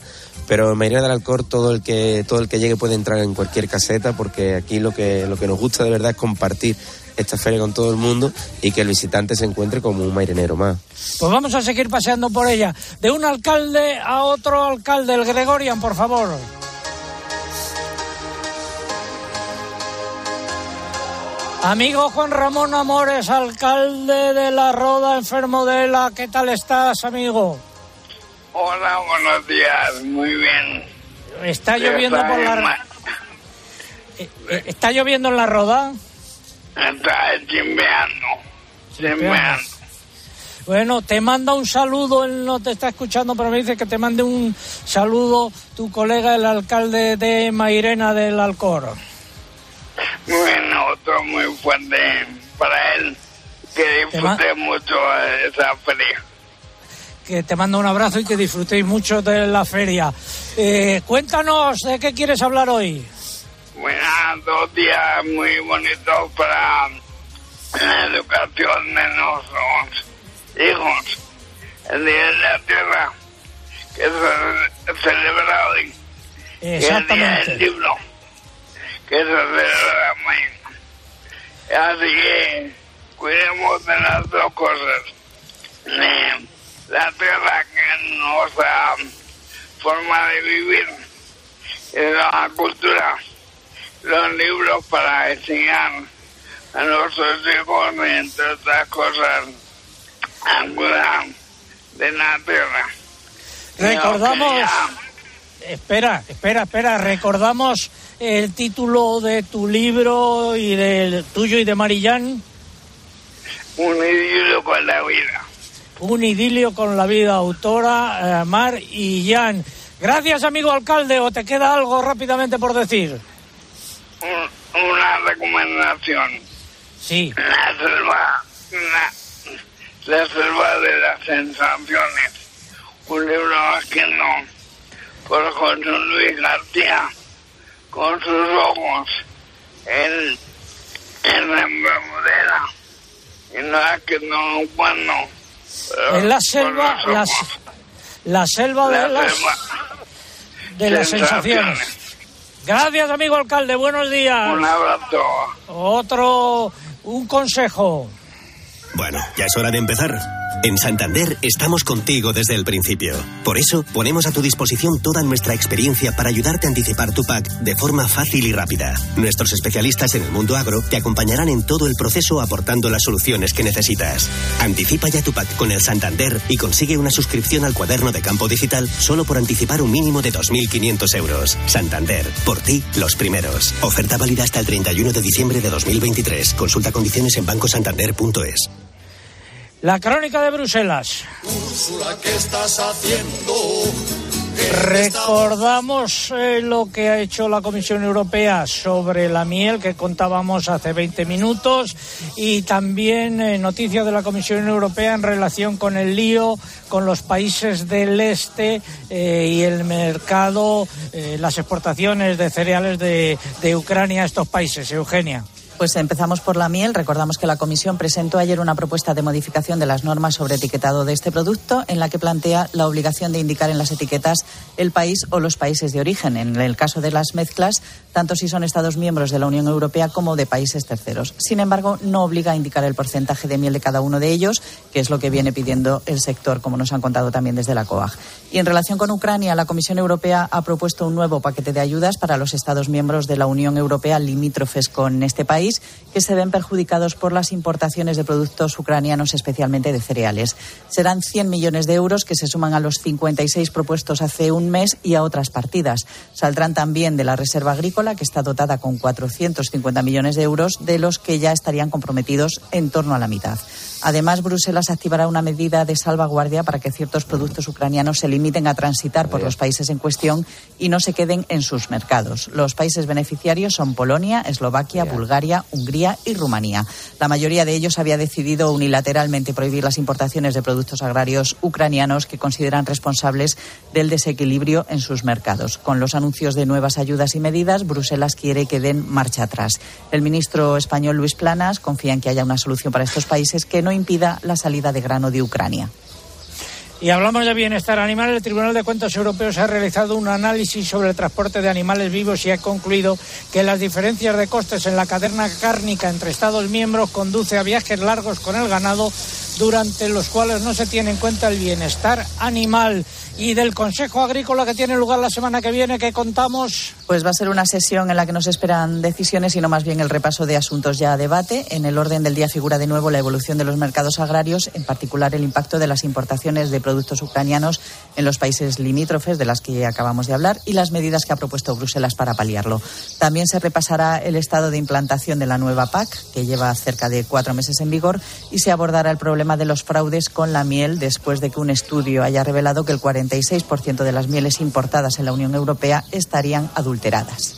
pero en Mairena del Alcor todo el que todo el que llegue puede entrar en cualquier caseta porque aquí lo que lo que nos gusta de verdad es compartir esta feria con todo el mundo y que el visitante se encuentre como un mairenero más. Pues vamos a seguir paseando por ella. De un alcalde a otro alcalde, el Gregorian, por favor. Amigo Juan Ramón Amores, alcalde de La Roda, enfermo de la, ¿qué tal estás, amigo? Hola, buenos días, muy bien. Está lloviendo por la... Eh, eh, ¿Está lloviendo en La Roda? Está chimbeando, chimbeando. Bueno, te manda un saludo, él no te está escuchando, pero me dice que te mande un saludo tu colega, el alcalde de Mairena del Alcor. Bueno, otro muy fuerte para él. Que disfrute mucho esa feria. Que te manda un abrazo y que disfrutéis mucho de la feria. Eh, cuéntanos de qué quieres hablar hoy. Bueno, dos días muy bonitos para la educación de nuestros hijos. El Día de la Tierra, que se celebra hoy. Y el Día Exactamente. del Libro, que se celebra. Así que cuidemos de las dos cosas. De la tierra que es nuestra forma de vivir la cultura los libros para enseñar a nuestros hijos, entre otras cosas, a cuidar de la tierra. Recordamos. Espera, espera, espera. Recordamos el título de tu libro y del tuyo y de Marillán. Un idilio con la vida. Un idilio con la vida, autora eh, Mar y Jan. Gracias, amigo alcalde. ¿O te queda algo rápidamente por decir? Un- una recomendación. Sí. La selva, la, la selva de las sensaciones. Un libro escrito por José Luis García con sus ojos en, en la Bermudera. Y no es que no pero En la por selva, la, la selva de La las, selva. de las sensaciones. Gracias, amigo alcalde. Buenos días. Un abrazo. Otro, un consejo. Bueno, ya es hora de empezar. En Santander estamos contigo desde el principio. Por eso ponemos a tu disposición toda nuestra experiencia para ayudarte a anticipar tu PAC de forma fácil y rápida. Nuestros especialistas en el mundo agro te acompañarán en todo el proceso aportando las soluciones que necesitas. Anticipa ya tu PAC con el Santander y consigue una suscripción al cuaderno de campo digital solo por anticipar un mínimo de 2.500 euros. Santander, por ti, los primeros. Oferta válida hasta el 31 de diciembre de 2023. Consulta condiciones en bancosantander.es. La crónica de Bruselas. Úrsula, ¿qué estás haciendo? Recordamos eh, lo que ha hecho la Comisión Europea sobre la miel que contábamos hace 20 minutos y también eh, noticias de la Comisión Europea en relación con el lío con los países del este eh, y el mercado, las exportaciones de cereales de, de Ucrania a estos países. Eugenia. Pues empezamos por la miel. Recordamos que la Comisión presentó ayer una propuesta de modificación de las normas sobre etiquetado de este producto en la que plantea la obligación de indicar en las etiquetas el país o los países de origen. En el caso de las mezclas, tanto si son Estados miembros de la Unión Europea como de países terceros. Sin embargo, no obliga a indicar el porcentaje de miel de cada uno de ellos, que es lo que viene pidiendo el sector, como nos han contado también desde la COAG. Y en relación con Ucrania, la Comisión Europea ha propuesto un nuevo paquete de ayudas para los Estados miembros de la Unión Europea limítrofes con este país que se ven perjudicados por las importaciones de productos ucranianos, especialmente de cereales. Serán 100 millones de euros que se suman a los 56 propuestos hace un mes y a otras partidas. Saldrán también de la Reserva Agrícola, que está dotada con 450 millones de euros, de los que ya estarían comprometidos en torno a la mitad. Además, Bruselas activará una medida de salvaguardia para que ciertos productos ucranianos se limiten a transitar por los países en cuestión y no se queden en sus mercados. Los países beneficiarios son Polonia, Eslovaquia, Bulgaria, Hungría y Rumanía. La mayoría de ellos había decidido unilateralmente prohibir las importaciones de productos agrarios ucranianos que consideran responsables del desequilibrio en sus mercados. Con los anuncios de nuevas ayudas y medidas, Bruselas quiere que den marcha atrás. El ministro español Luis Planas confía en que haya una solución para estos países que no impida la salida de grano de Ucrania. Y hablamos de bienestar animal. El Tribunal de Cuentas Europeos ha realizado un análisis sobre el transporte de animales vivos y ha concluido que las diferencias de costes en la cadena cárnica entre Estados miembros conduce a viajes largos con el ganado durante los cuales no se tiene en cuenta el bienestar animal y del Consejo Agrícola que tiene lugar la semana que viene, que contamos. Pues va a ser una sesión en la que nos esperan decisiones y no más bien el repaso de asuntos ya a debate. En el orden del día figura de nuevo la evolución de los mercados agrarios, en particular el impacto de las importaciones de productos ucranianos en los países limítrofes de las que acabamos de hablar y las medidas que ha propuesto Bruselas para paliarlo. También se repasará el estado de implantación de la nueva PAC, que lleva cerca de cuatro meses en vigor, y se abordará el problema de los fraudes con la miel después de que un estudio haya revelado que el 40 46% de las mieles importadas en la Unión Europea estarían adulteradas.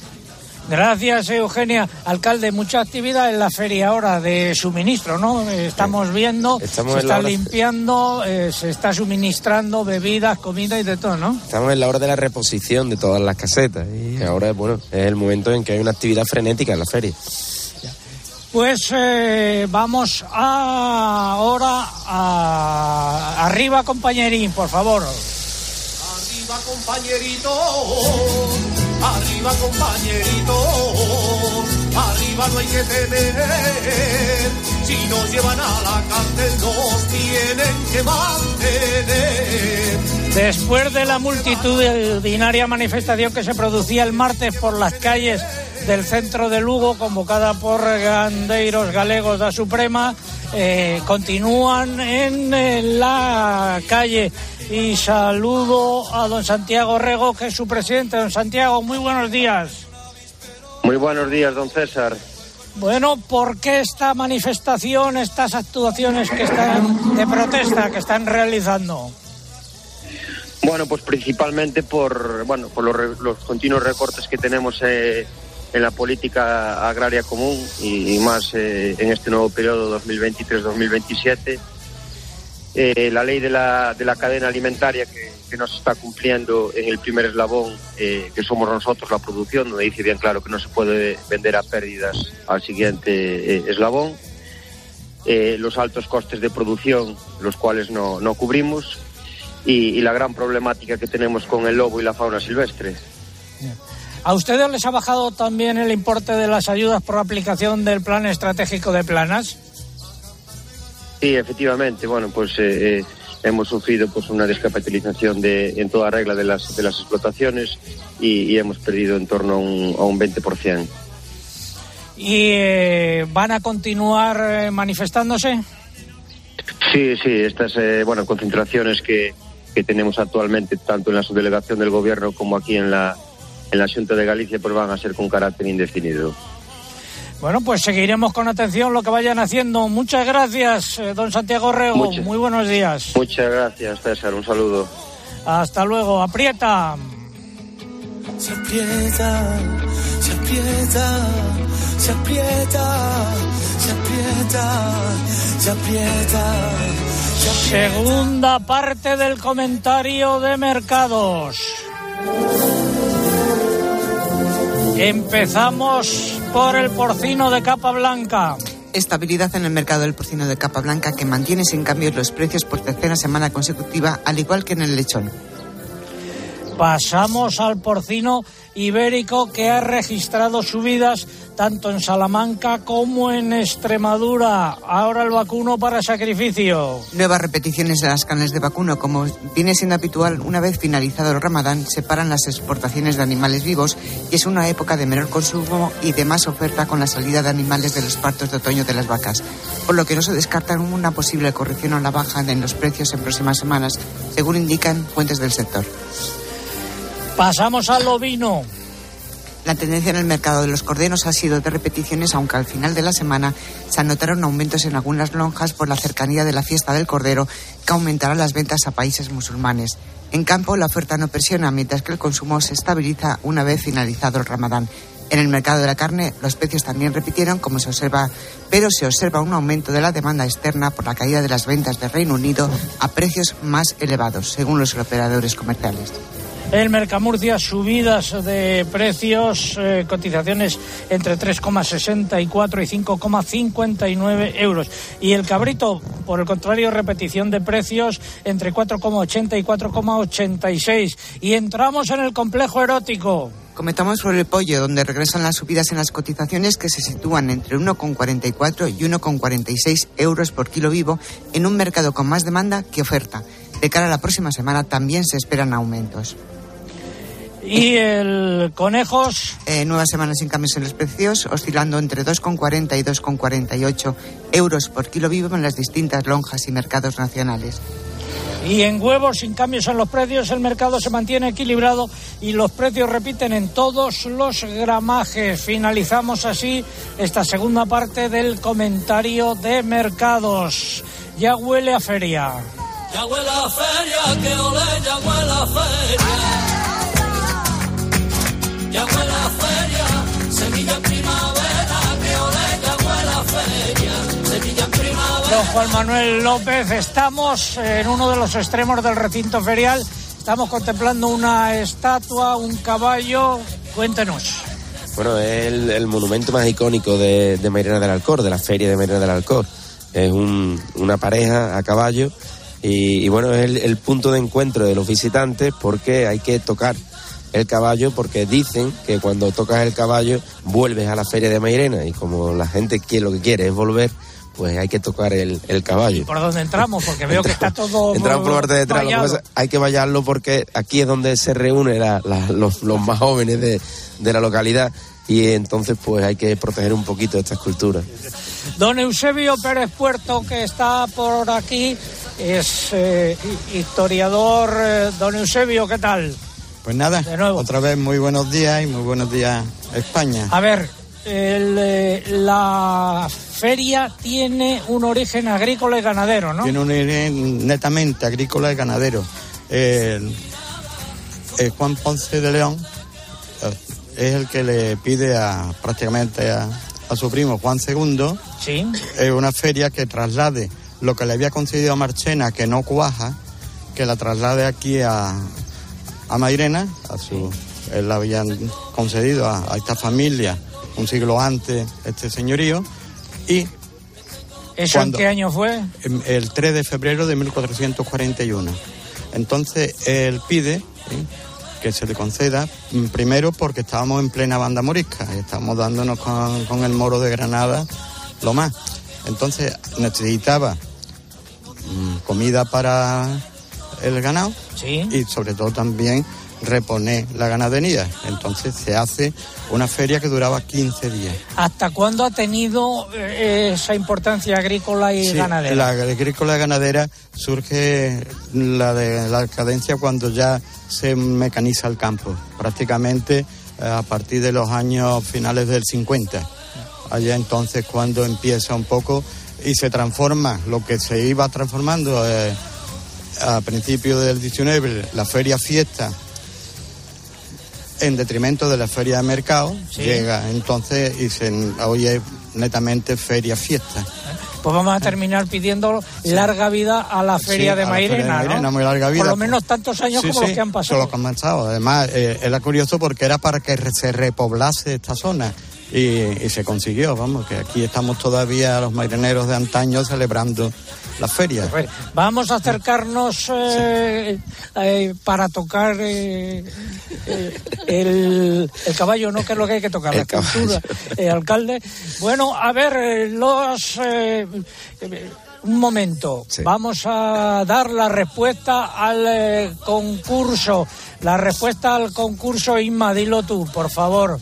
Gracias, Eugenia. Alcalde, mucha actividad en la feria ahora de suministro, ¿no? Estamos viendo, Estamos se está hora- limpiando, eh, se está suministrando bebidas, comida y de todo, ¿no? Estamos en la hora de la reposición de todas las casetas y ahora, bueno, es el momento en que hay una actividad frenética en la feria. Pues eh, vamos a- ahora a arriba, compañerín, por favor. Arriba compañerito, arriba compañerito, arriba no hay que temer. Si nos llevan a la cárcel nos tienen que mantener. Después de la multitudinaria manifestación que se producía el martes por las calles del centro de Lugo, convocada por gandeiros galegos da Suprema, eh, continúan en, eh, la calle y saludo a don Santiago Rego, que es su presidente. Don Santiago, muy buenos días. Muy buenos días, don César. Bueno, ¿por qué esta manifestación, estas actuaciones que están de protesta que están realizando? Bueno, pues principalmente por bueno por los, continuos recortes que tenemos eh, en la política agraria común y, más eh, en este nuevo periodo 2023-2027. Eh, la ley de la, de la cadena alimentaria que, que no se está cumpliendo en el primer eslabón, eh, que somos nosotros la producción, donde dice bien claro que no se puede vender a pérdidas al siguiente eh, eslabón. Eh, los altos costes de producción, los cuales no, no cubrimos, y la gran problemática que tenemos con el lobo y la fauna silvestre. ¿A ustedes les ha bajado también el importe de las ayudas por aplicación del plan estratégico de planas? Sí, efectivamente, bueno, pues eh, eh, hemos sufrido pues una descapitalización de, en toda regla de las, de las explotaciones y, y hemos perdido en torno a un, a un 20%. ¿Y eh, van a continuar manifestándose? Sí, sí, estas bueno, concentraciones que, que tenemos actualmente, tanto en la subdelegación del Gobierno como aquí en la, en la Junta de Galicia, pues van a ser con carácter indefinido. Bueno, pues seguiremos con atención lo que vayan haciendo. Muchas gracias, eh, don Santiago Rego. Muchas- Muy buenos días. Muchas gracias, César. Un saludo. Hasta luego. Aprieta. Se aprieta, se aprieta, se aprieta, se aprieta, se aprieta. Segunda parte del comentario de mercados. Empezamos por el porcino de capa blanca. Estabilidad en el mercado del porcino de capa blanca que mantiene sin cambios los precios por tercera semana consecutiva, al igual que en el lechón. Pasamos al porcino ibérico que ha registrado subidas tanto en Salamanca como en Extremadura. Ahora el vacuno para sacrificio. Nuevas repeticiones de las carnes de vacuno, como viene siendo habitual una vez finalizado el ramadán, separan las exportaciones de animales vivos y es una época de menor consumo y de más oferta con la salida de animales de los partos de otoño de las vacas, por lo que no se descarta una posible corrección a la baja en los precios en próximas semanas, según indican fuentes del sector. Pasamos al ovino. La tendencia en el mercado de los corderos ha sido de repeticiones, aunque al final de la semana se anotaron aumentos en algunas lonjas por la cercanía de la fiesta del cordero, que aumentará las ventas a países musulmanes. En campo, la oferta no presiona, mientras que el consumo se estabiliza una vez finalizado el ramadán. En el mercado de la carne, los precios también repitieron, como se observa, pero se observa un aumento de la demanda externa por la caída de las ventas de Reino Unido a precios más elevados, según los operadores comerciales. El Mercamurcia, subidas de precios, eh, cotizaciones entre 3,64 y 5,59 euros. Y el cabrito, por el contrario, repetición de precios entre 4,80 y 4,86. Y entramos en el complejo erótico. Comentamos por el pollo, donde regresan las subidas en las cotizaciones que se sitúan entre 1,44 y 1,46 euros por kilo vivo en un mercado con más demanda que oferta. De cara a la próxima semana también se esperan aumentos. Y el conejos. Eh, nuevas semanas sin cambios en los precios, oscilando entre 2,40 y 2,48 euros por kilo vivo en las distintas lonjas y mercados nacionales. Y en huevos, sin cambios en los precios, el mercado se mantiene equilibrado y los precios repiten en todos los gramajes. Finalizamos así esta segunda parte del comentario de mercados. Ya huele a feria. Ya huele a feria, que ole, Don Juan Manuel López, estamos en uno de los extremos del recinto ferial. Estamos contemplando una estatua, un caballo. Cuéntenos. Bueno, es el, monumento más icónico de, de Mairena del Alcor, de la feria de Mairena del Alcor. Es un- una pareja a caballo y, y bueno, es el, el punto de encuentro de los visitantes porque hay que tocar el caballo porque dicen que cuando tocas el caballo vuelves a la feria de Mairena y como la gente quiere, lo que quiere es volver, pues hay que tocar el, el caballo. ¿Por dónde entramos? Porque veo que está todo. *laughs* Entramos por la parte de atrás, lo que pasa hay que vallarlo porque aquí es donde se reúnen la- la- los, los más jóvenes de, de la localidad y entonces pues hay que proteger un poquito esta escultura. Don Eusebio Pérez Puerto, que está por aquí, es eh, hi- historiador. Eh, Don Eusebio, ¿qué tal? Pues nada, otra vez muy buenos días y muy buenos días España. A ver, el, eh, la feria tiene un origen agrícola y ganadero, ¿no? Tiene un origen netamente agrícola y ganadero. Juan Ponce de León eh, es el que le pide a prácticamente a, a su primo Juan II Sí. eh, una feria que traslade lo que le había concedido a Marchena, que no cuaja, que la traslade aquí a, a Mairena, a su, él la habían concedido a, a esta familia un siglo antes este señorío, y ¿Eso en qué año fue? el 3 de febrero de 1441. Entonces él pide ¿sí? que se le conceda, mm, primero porque estábamos en plena banda morisca, y estábamos dándonos con, con el moro de Granada lo más. Entonces necesitaba mm, comida para el ganado y sobre todo también reponer la ganadería. Entonces se hace una feria que duraba 15 días. ¿Hasta cuándo ha tenido eh, esa importancia agrícola y Sí, ganadera? La agrícola y ganadera surge la de la cadencia cuando ya se mecaniza el campo, prácticamente eh, a partir de los años finales del 50. Allá entonces cuando empieza un poco y se transforma lo que se iba transformando eh, a principios del 19, la feria fiesta en detrimento de la feria de mercado, Sí. llega entonces y se, hoy es netamente feria fiesta. Pues vamos a terminar pidiendo larga vida a la feria Sí, de Mairena, ¿no? muy larga vida. Por lo menos tantos años Sí, como los que han pasado. los que han pasado. Además, eh, era curioso porque era para que se repoblase esta zona. Y, y se consiguió, vamos, que aquí estamos todavía los marineros de antaño celebrando la feria. Ver, Vamos a acercarnos eh, eh, para tocar eh, el, el caballo, ¿no? Que es lo que hay que tocar, la cultura, alcalde. Bueno, a ver, los... un momento, vamos a dar la respuesta al concurso. La respuesta al concurso, Inma, dilo tú, por favor.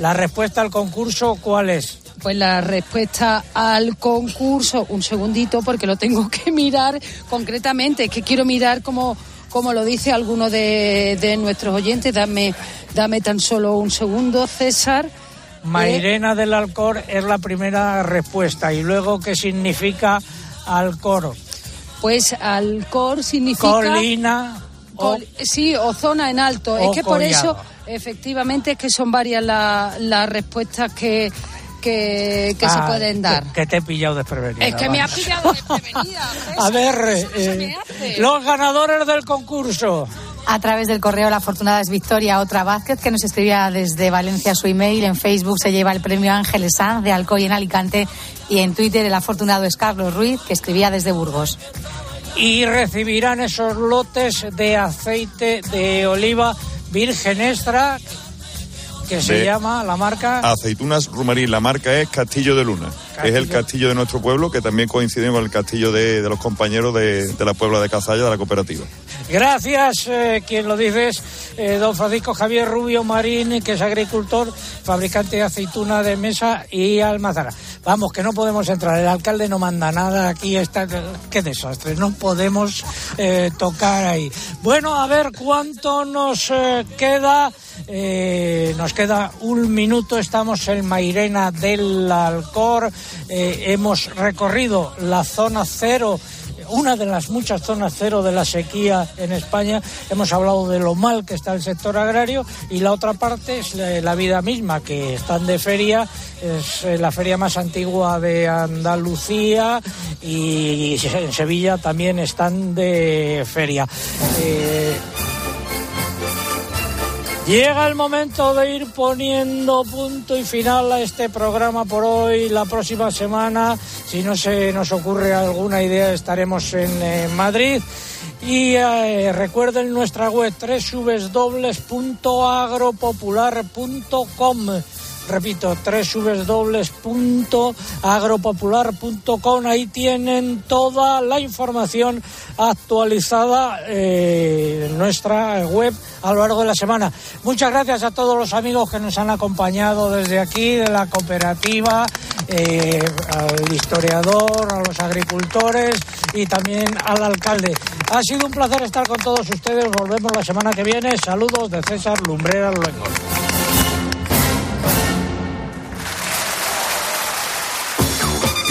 La respuesta al concurso, ¿cuál es? Pues la respuesta al concurso, un segundito porque lo tengo que mirar concretamente, es que quiero mirar como, como lo dice alguno de, de nuestros oyentes, dame, dame tan solo un segundo, César. Mairena del Alcor es la primera respuesta. ¿Y luego qué significa Alcor? Pues Alcor significa... Colina o- sí, o zona en alto. o Es que por collado. eso, efectivamente, es que son varias la- las respuestas que, que, que se Ah, pueden dar. Que, que te he pillado desprevenida. Es que me ha vamos. pillado *laughs* desprevenida. A ver, Eso eh, me hace. los ganadores del concurso. A través del correo La Afortunada es Victoria Otra Vázquez, que nos escribía desde Valencia su email. En Facebook se lleva el premio Ángeles Sanz de Alcoy en Alicante. Y en Twitter el afortunado es Carlos Ruiz, que escribía desde Burgos. y recibirán esos lotes de aceite de oliva virgen extra que se llama la marca Aceitunas Rumarí, la marca es Castillo de Luna. Es el castillo de nuestro pueblo que también coincide con el castillo de, de los compañeros de, de la Puebla de Cazalla, de la cooperativa. Gracias, eh, quien lo dice es eh, don Francisco Javier Rubio Marín, que es agricultor, fabricante de aceituna de mesa y almazara. Vamos, que no podemos entrar, el alcalde no manda nada, aquí está, qué desastre, no podemos eh, tocar ahí. Bueno, a ver cuánto nos eh, queda. Nos queda un minuto, estamos en Mairena del Alcor, hemos recorrido la zona cero una de las muchas zonas cero de la sequía en España. Hemos hablado de lo mal que está el sector agrario y la otra parte es la vida misma, que están de feria, es eh, la feria más antigua de Andalucía y en Sevilla también están de feria. Eh, Llega el momento de ir poniendo punto y final a este programa por hoy. La próxima semana, si no se nos ocurre alguna idea, estaremos en eh, Madrid. Y eh, recuerden nuestra web www.agropopular.com. Repito, www.agropopular.com. Ahí tienen toda la información actualizada eh, en nuestra web a lo largo de la semana. Muchas gracias a todos los amigos que nos han acompañado desde aquí, de la cooperativa, eh, al historiador, a los agricultores y también al alcalde. Ha sido un placer estar con todos ustedes. Volvemos la semana que viene. Saludos de César Lumbrera Luengo.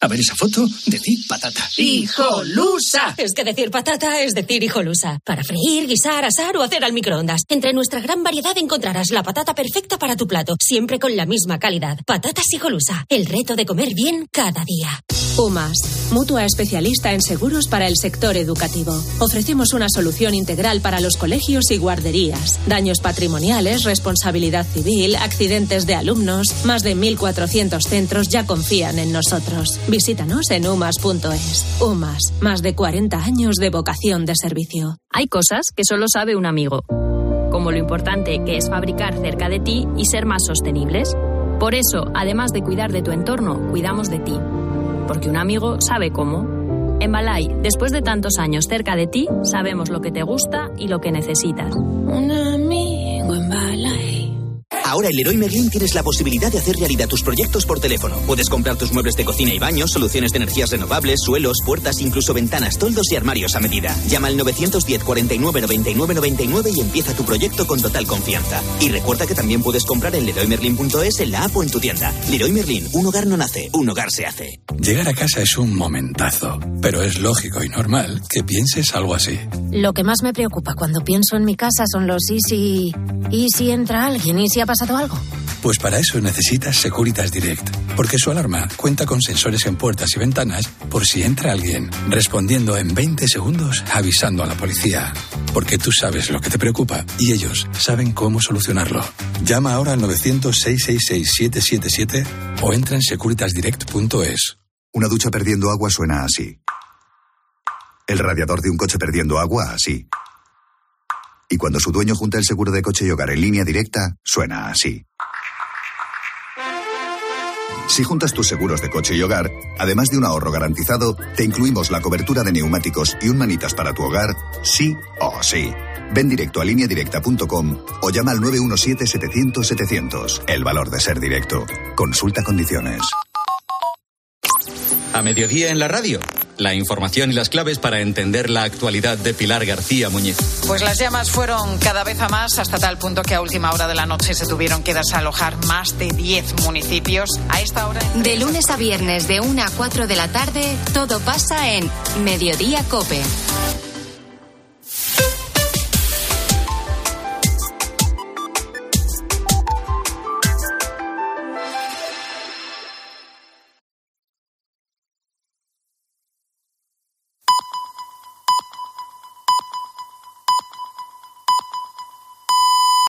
A ver esa foto, decid patata. ¡Hijolusa! Es que decir patata es decir hijolusa. Para freír, guisar, asar o hacer al microondas. Entre nuestra gran variedad encontrarás la patata perfecta para tu plato, siempre con la misma calidad. Patatas hijolusa. El reto de comer bien cada día. UMAS, mutua especialista en seguros para el sector educativo. Ofrecemos una solución integral para los colegios y guarderías. Daños patrimoniales, responsabilidad civil, accidentes de alumnos. Más de 1.400 centros ya confían en nosotros. Visítanos en umas.es. UMAS, más de 40 años de vocación de servicio. Hay cosas que solo sabe un amigo, como lo importante que es fabricar cerca de ti y ser más sostenibles. Por eso, además de cuidar de tu entorno, cuidamos de ti. Porque un amigo sabe cómo. En Balay, después de tantos años cerca de ti, sabemos lo que te gusta y lo que necesitas. Un amigo en Balay. Ahora en Leroy Merlin tienes la posibilidad de hacer realidad tus proyectos por teléfono. Puedes comprar tus muebles de cocina y baño, soluciones de energías renovables, suelos, puertas, incluso ventanas, toldos y armarios a medida. Llama al 910 49 99 99 y empieza tu proyecto con total confianza. Y recuerda que también puedes comprar en leroymerlin.es en la app o en tu tienda. Leroy Merlin, un hogar no nace, un hogar se hace. Llegar a casa es un momentazo, pero es lógico y normal que pienses algo así. Lo que más me preocupa cuando pienso en mi casa son los y si... ¿Y si entra alguien? ¿Y si ha pasado algo? Pues para eso necesitas Securitas Direct, porque su alarma cuenta con sensores en puertas y ventanas por si entra alguien, respondiendo en 20 segundos avisando a la policía. Porque tú sabes lo que te preocupa y ellos saben cómo solucionarlo. Llama ahora al 900-666-777 o entra en securitasdirect.es. Una ducha perdiendo agua suena así. El radiador de un coche perdiendo agua así. Y cuando su dueño junta el seguro de coche y hogar en línea directa, suena así. Si juntas tus seguros de coche y hogar, además de un ahorro garantizado, te incluimos la cobertura de neumáticos y un manitas para tu hogar, sí o sí. Ven directo a lineadirecta.com o llama al 917-700-700. El valor de ser directo. Consulta condiciones. A mediodía en la radio. La información y las claves para entender la actualidad de Pilar García Muñiz. Pues las llamas fueron cada vez a más hasta tal punto que a última hora de la noche se tuvieron que desalojar más de 10 municipios. A esta hora. De lunes a viernes de 1 a 4 de la tarde, todo pasa en Mediodía Cope.